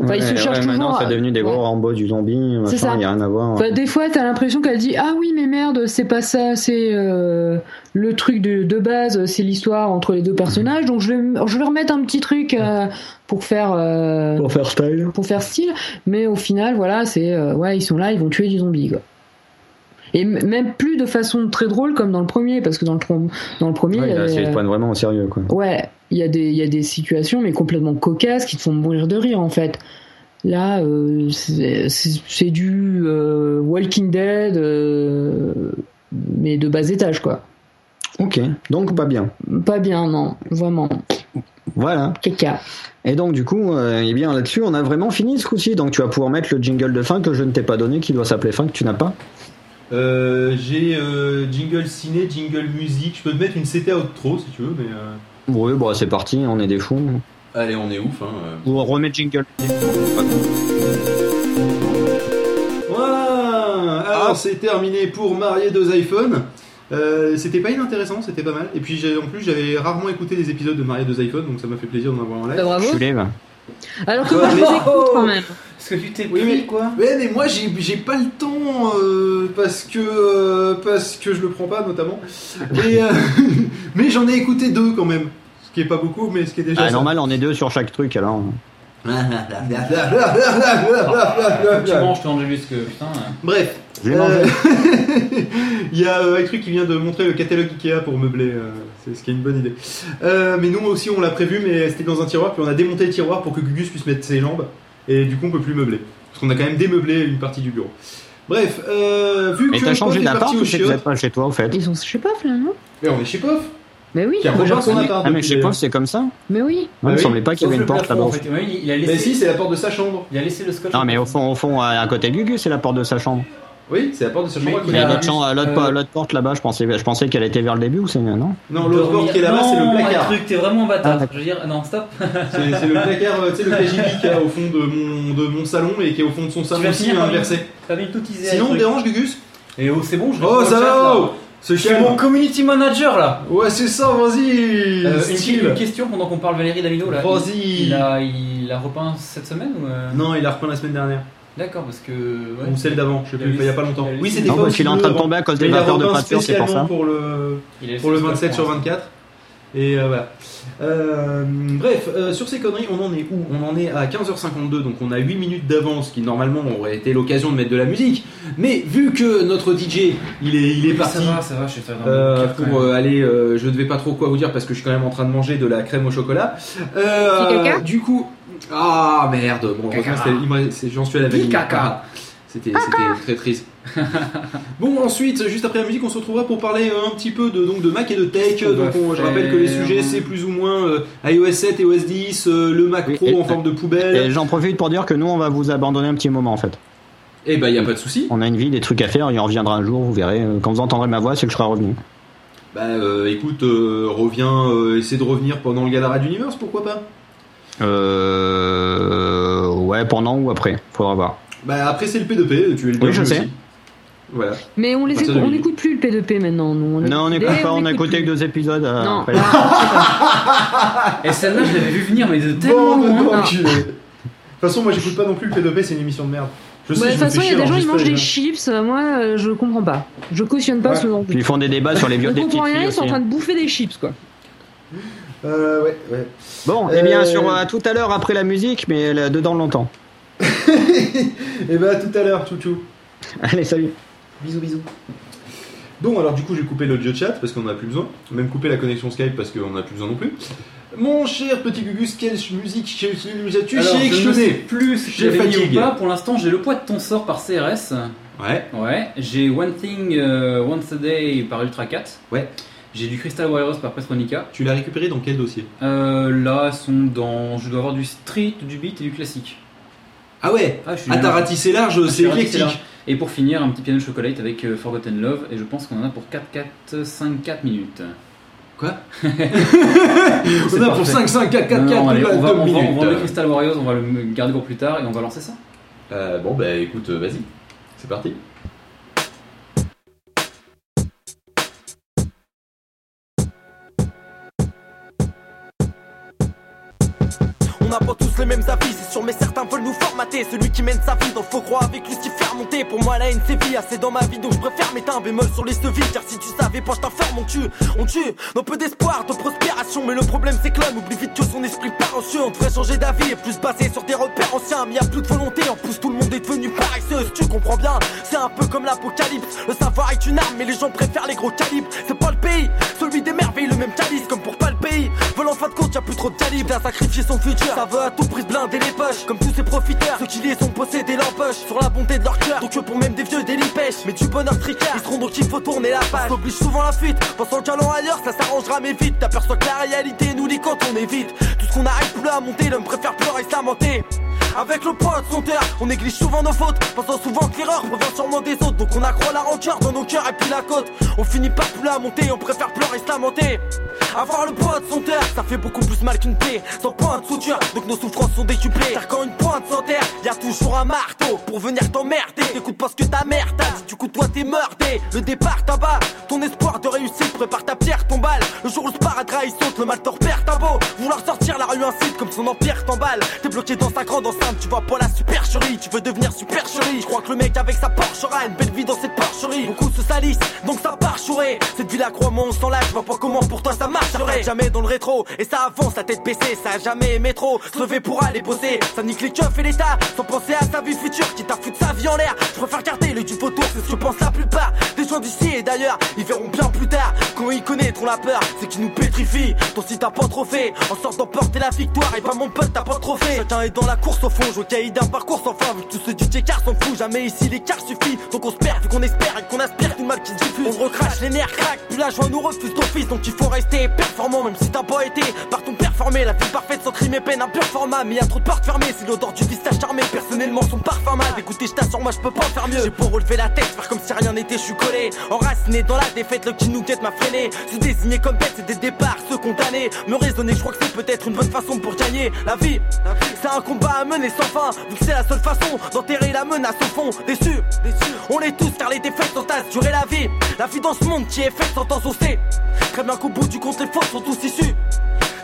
Enfin, ils se Ouais, cherchent ouais, Maintenant, toujours. c'est devenu des ouais. gros Rambo du zombie, C'est ça. il y a rien à voir. Enfin, des fois, t'as l'impression qu'elle dit Ah oui, mais merde, c'est pas ça, c'est euh, le truc de, de base, c'est l'histoire entre les deux personnages, donc je vais, je vais remettre un petit truc euh, pour faire. euh, Pour faire style. pour faire style, mais au final, voilà, c'est euh, ouais, ils sont là, ils vont tuer du zombie, quoi. Et même plus de façon très drôle comme dans le premier, parce que dans le, dans le premier, Ouais, il ils se euh, prennent vraiment au sérieux, quoi. ouais, il y a des, il y a des situations mais complètement cocasses qui te font mourir de rire en fait. Là, euh, c'est du euh, Walking Dead, euh, mais de bas étage, quoi. Ok, donc pas bien. Pas bien, non, vraiment. Voilà. Caca. Et donc, du coup, euh, eh bien là-dessus, on a vraiment fini ce coup-ci. Donc, tu vas pouvoir mettre le jingle de fin que je ne t'ai pas donné, qui doit s'appeler fin, que tu n'as pas. Euh, J'ai euh, jingle ciné, jingle musique. Je peux te mettre une CTA outro si tu veux, mais. Oui, bon, c'est parti, on est des fous. Allez, on est ouf. Hein. euh. Ou remettre jingle. Voilà Alors c'est terminé pour marier deux iPhones. Euh, c'était pas inintéressant, c'était pas mal. Et puis j'ai- en plus j'avais rarement écouté des épisodes de Marier deux iPhones, donc ça m'a fait plaisir d'en avoir un live. Bah, bravo. Tu lèves. Alors que moi, je les écoute quand même. Est-ce que tu t'es Oui, pris, mais- quoi Ouais, mais moi j'ai j'ai pas le temps euh, parce que euh, parce que je le prends pas notamment. Mais euh, mais j'en ai écouté deux quand même, ce qui est pas beaucoup, mais ce qui est déjà. Ah, ça. normal, on est deux sur chaque truc, alors. Tu manges, tu Angelus, que putain. Bref. Euh. Il y a euh, un truc qui vient de montrer le catalogue Ikea pour meubler, euh, c'est ce qui est une bonne idée. Euh, mais nous aussi on l'a prévu, mais c'était dans un tiroir, puis on a démonté le tiroir pour que Gugus puisse mettre ses jambes, et du coup on peut plus meubler. Parce qu'on a quand même démeublé une partie du bureau. Bref, euh, vu Mais que t'as changé d'appart ou au c'est que vous chiottes- êtes pas chez toi, au fait Ils sont chez Pof là, non? Mais on est chez Pof Mais oui, Qui a rejoint son appart. Ah, mais chez c'est comme ça mais oui. Il me Ah oui, semblait pas qu'il y avait une porte là-bas. en fait. Ouais, il a Mais si, c'est la porte de sa chambre. il a laissé le scotch. Non, mais au fond, au fond, à côté du Gus, c'est la porte de sa chambre. Oui, c'est la porte de sa chambre. Mais a- l'autre chambre- l'autre euh, po- l'autre porte là-bas, je pensais, je pensais qu'elle était vers le début ou c'est non? Non, l'autre porte qui est là-bas, c'est le placard. truc, t'es vraiment un bâtard. Ah, je veux dire, non, stop. C'est le placard, euh, tu sais, le KGB qu'il y a au fond de mon, de mon salon et qui est au fond de son salon aussi inversé. Teasé. Sinon, on un dérange, Gugus? Et oh, c'est bon, je Oh, au ça va là. Ce Je suis chien mon community manager là. Ouais, c'est ça, vas-y Euh, une, une question pendant qu'on parle Valérie Damido là. Vas-y. Il, il a, il repeint cette semaine ou euh? Non, il a repeint la semaine dernière. D'accord, parce que. ouais. Ou celle d'avant, je sais plus, il y a pas longtemps. Oui, c'était pas parce qu'il est en train de tomber à cause des batteurs de peinture, c'est pour ça. pour le, pour le super 27 sur fort. 24. Et euh, voilà. Euh, bref, euh, sur ces conneries, on en est où? On en est à 15h52, donc on a 8 minutes d'avance, qui normalement aurait été l'occasion de mettre de la musique. Mais vu que notre DJ, il est, il est Oui, parti Ça va, ça va, je suis très euh, pour euh, aller, euh, je ne vais pas trop quoi vous dire parce que je suis quand même en train de manger de la crème au chocolat. Euh, du coup, ah merde, bon, j'en suis à la vanille. caca. C'était très triste. bon, ensuite, juste après la musique, on se retrouvera pour parler euh, un petit peu de, donc, de Mac et de tech. On Donc, on- je rappelle que les sujets, c'est plus ou moins euh, iOS 7 et OS 10, euh, le Mac Oui, Pro et- en forme de Et poubelle. j'en profite pour dire que nous, on va vous abandonner un petit moment en fait. Et bah, il y a pas de souci. On a une vie, des trucs à faire, il en reviendra un jour, vous verrez. Euh, Quand vous entendrez ma voix, c'est que je serai revenu. Bah, euh, écoute, euh, reviens, euh, essaie de revenir pendant le Gala Red Universe, pourquoi pas? Euh... Ouais, pendant ou après, faudra voir. Bah, après, c'est le P2P, tu es le Oui, je sais. aussi. Voilà. Mais on les écoute- on n'écoute plus le P2P maintenant. Nous, Non, on n'écoute écoute- pas, on a écoute écouté que deux épisodes. euh, Non, après. là, Et celle-là, je l'avais vu venir, mais de tellement Bon, loin. De toute façon, moi j'écoute pas non plus le P2P, c'est une émission de merde. Je sais, Ouais, de toute façon, il y a des gens, ils mangent des chips. euh, Moi, euh, je comprends pas. Je cautionne pas Ouais. ce genre de ils font des débats sur les vieux On des petites rien, ils sont en train de bouffer des chips, quoi. Euh, ouais, ouais. Bon, et bien Euh, sur à tout à l'heure après la musique, mais dedans longtemps. Et bah, à tout à l'heure, chouchou. Allez, salut. Bisous, bisous. Bon, alors du coup, j'ai coupé l'audio chat parce qu'on en a plus besoin. Même coupé la connexion Skype parce qu'on en a plus besoin non plus. Mon cher petit Gugus, quelle musique nous as-tu Alors, je ne sais plus si J'ai fatigue. ou pas. Pour l'instant, j'ai le poids de ton sort par CRS. Ouais. Ouais. J'ai One Thing euh, Once a Day par Ultra 4. Ouais. J'ai du Crystal Warriors par Pressronica. Tu l'as récupéré dans quel dossier? Euh, là, elles sont dans. Je dois avoir du street, du beat et du classique. Ah ouais Ah, je suis Ah, t'as ratissé large, Ah, c'est suis ratissé éclectique. large. Et pour finir, un petit piano de chocolate avec euh, Forgotten Love. Et je pense qu'on en a pour 4, 4, 5, 4 minutes. Quoi? On a pour parfait. 5, 5, 4, 4, Non, 4, allez, on va, on va- on va minutes. enlever Crystal Warriors, on va le garder pour plus tard et on va lancer ça. Euh, bon, bah écoute, euh, vas-y. C'est parti. Pas tous les mêmes avis, c'est sûr, mais certains veulent nous formater. Celui qui mène sa vie, donc faut croire avec lui ce qu'il fait remonter. Pour moi, la haine c'est assez dans ma vie, donc je préfère mettre un bémol sur les chevilles. Car si tu savais pas, je t'informe, on tue, on tue. Dans peu d'espoir, de prospération. Mais le problème, c'est que l'homme oublie vite que son esprit part en cieux. On devrait changer d'avis et plus basé sur des repères anciens. Mais y a plus de volonté, en plus tout le monde est devenu paresseux. Tu comprends bien, c'est un peu comme l'apocalypse. Le savoir est une arme, mais les gens préfèrent les gros calibres. C'est pas le pays, celui des merveilles, le même calice, comme pour pas le pays. Fin de compte, y a plus trop de calibre. à sacrifier son futur, ça veut à tout prix blinder les poches. Comme tous ces profiteurs, ceux qui les sont possédés l'empoche sur la bonté de leur cœur. Donc pour même des vieux des pêche mais du bonheur tricard. Ils seront donc il faut tourner la page. Oblige souvent la fuite, pensant qu'allant ailleurs, ça s'arrangera mais vite. T'aperçois que la réalité nous lit quand on évite. Tout ce qu'on arrive plus à monter, l'homme préfère pleurer et se lamenter. Avec le poids de son terre, on néglige souvent nos fautes, pensant souvent que l'erreur provient sûrement des autres. Donc on accroît la rancœur dans nos cœurs et puis la côte. On finit par plus à monter, on préfère pleurer et se lamenter. Avoir le poids de son terre, ça fait beaucoup plus mal qu'une plaie. Sans point de suture, donc nos souffrances sont décuplées. Car quand une pointe s'enterre, y a toujours un marteau pour venir t'emmerder. T'écoutes pas ce que ta mère t'a dit, du coup toi t'es meurté. Le départ t'abat, ton espoir de réussite prépare ta pierre, ton. Le jour où le sparadrap saute, le mal te repère, t'as beau. Vouloir sortir la rue incite comme son empire t'emballe. T'es bloqué dans sa grande tu vois pas la supercherie. Tu veux devenir supercherie. Je crois que le mec avec sa Porsche aura une belle vie dans cette porcherie. Beaucoup se salissent, donc ça part chourer. Cette vie là, crois-moi, on s'en. Je vois pas comment pour toi ça marcherait. Jamais dans le rétro, et ça avance la tête baissée. Ça a jamais aimé trop. Se lever pour aller bosser. Ça nique les keufs et l'état, sans penser à sa vie future. Qui t'a foutu sa vie en l'air. Je préfère garder l'œil du vautour, c'est ce que pensent la plupart. Des gens d'ici et d'ailleurs, ils verront bien plus tard. Quand ils connaîtront la peur, c'est qu'ils nous pétrifient. Ton si t'as pas trop fait, en sorte d'emporter la victoire. Et pas mon pote, t'as pas trop fait. Chacun est dans la course au fond, je d'un parcours sans fin. Vu que tous ceux du écart s'en fout, jamais ici l'écart suffit. Donc on se perd, vu qu'on espère et qu'on aspire tout mal qui se diffuse. On recrache, les nerfs craquent, puis la joie nous refuse d'office. Donc il faut rester performant, même si t'as pas été. Par ton performé, la vie parfaite sans crime et peine, un pur format. Mais y a trop de portes fermées, c'est l'odeur du vice charmé. Personnellement, son parfum mal. Écoutez, je t'assure, moi je peux pas faire mieux. J'ai pour relever la tête, faire comme si rien n'était, je suis collé. Enraciné dans la défaite, le qui nous guette m'a freiné. Se désigner comme bête, c'est des départs, se condamner. Me raisonner, je crois que c'est peut-être une bonne façon pour gagner la vie. C'est un combat à mener sans fin, vu que c'est la seule façon d'enterrer la menace au fond. Déçu, déçu, on l'est tous car les défaites sont assurées la vie. La vie dans ce monde qui est faite sans temps. Très bien qu'au bout du compte, les fautes sont tous issus.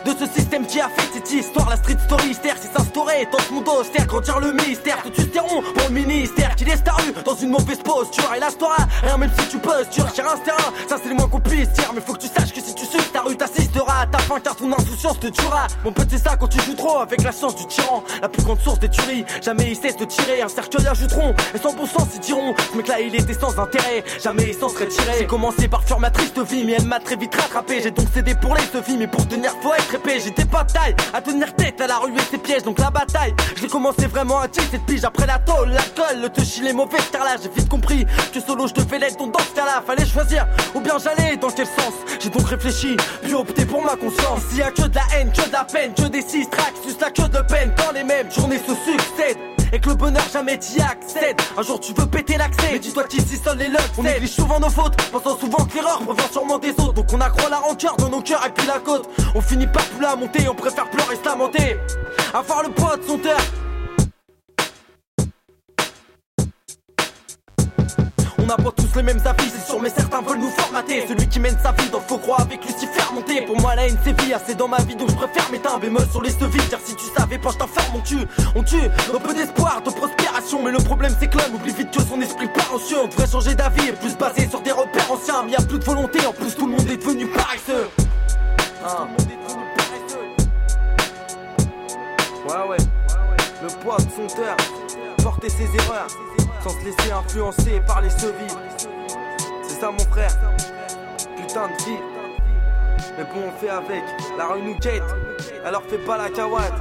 De ce système qui a fait cette histoire, la street story hystère s'est instaurée tente mon dos, faire grandir le mystère. Tout tu terrons pour le ministère qui laisse ta rue dans une mauvaise posture. Et là, t'auras rien, même si tu poses, tu retires un terrain. Ça, c'est le moins qu'on puisse dire, mais faut que tu saches que si tu suces ta rue, t'assisteras à ta fin, car ton insouciance te tuera. Mon c'est ça quand tu joues trop avec la chance du tyran. La plus grande source des tueries, jamais il cesse de tirer. Un cercueil ajouteront, et sans bon sens, ils diront. Ce mec là, il était sans intérêt, jamais il s'en serait tiré. J'ai commencé par fuir ma triste vie, mais elle m'a très vite rattrapé. J'ai donc cédé pour les vie, mais pour tenir, faut J'étais pas taille à tenir tête à la rue et ses pièges, donc la bataille. J'ai commencé vraiment à tirer cette pige après la tôle, la colle, le touchy, les mauvais là J'ai vite compris que solo je devais l'être, donc dans ce cas-là, fallait choisir ou bien j'allais dans quel sens. J'ai donc réfléchi, puis opté pour ma conscience. S'il y a que de la haine, que de la peine, que des six tracks, juste la queue de peine, quand les mêmes journées se succèdent. Et que le bonheur jamais t'y accède Un jour tu veux péter l'accès Mais dis-toi qu'ici seuls les locks On néglige souvent nos fautes Pensant souvent que l'erreur provient sûrement des autres Donc on accroît la rancœur dans nos cœurs et puis la côte On finit par On préfère pleurer se lamenter Avoir le poids de son terre On n'a pas tous les mêmes avis, c'est sûr, mais certains veulent nous formater. Celui qui mène sa vie dans le faux croix avec Lucifer monté. Pour moi, la haine c'est vie, assez dans ma vie, donc je préfère mettre un bémol sur les sevilles. Car si tu savais pas, je t'enferme, on tue. On tue, un peu d'espoir, de prospération. Mais le problème, c'est que l'homme oublie vite que son esprit part en. On devrait changer d'avis et plus basé sur des repères anciens. Mais y a plus de volonté, en plus, tout le monde est devenu paresseux. Ah. Ouais, ouais, le poids de son terre, porter ses erreurs sans se laisser influencer par les sevilles. C'est ça mon frère, putain de vie. Mais bon, on fait avec, la rue nous alors fais pas la cawade.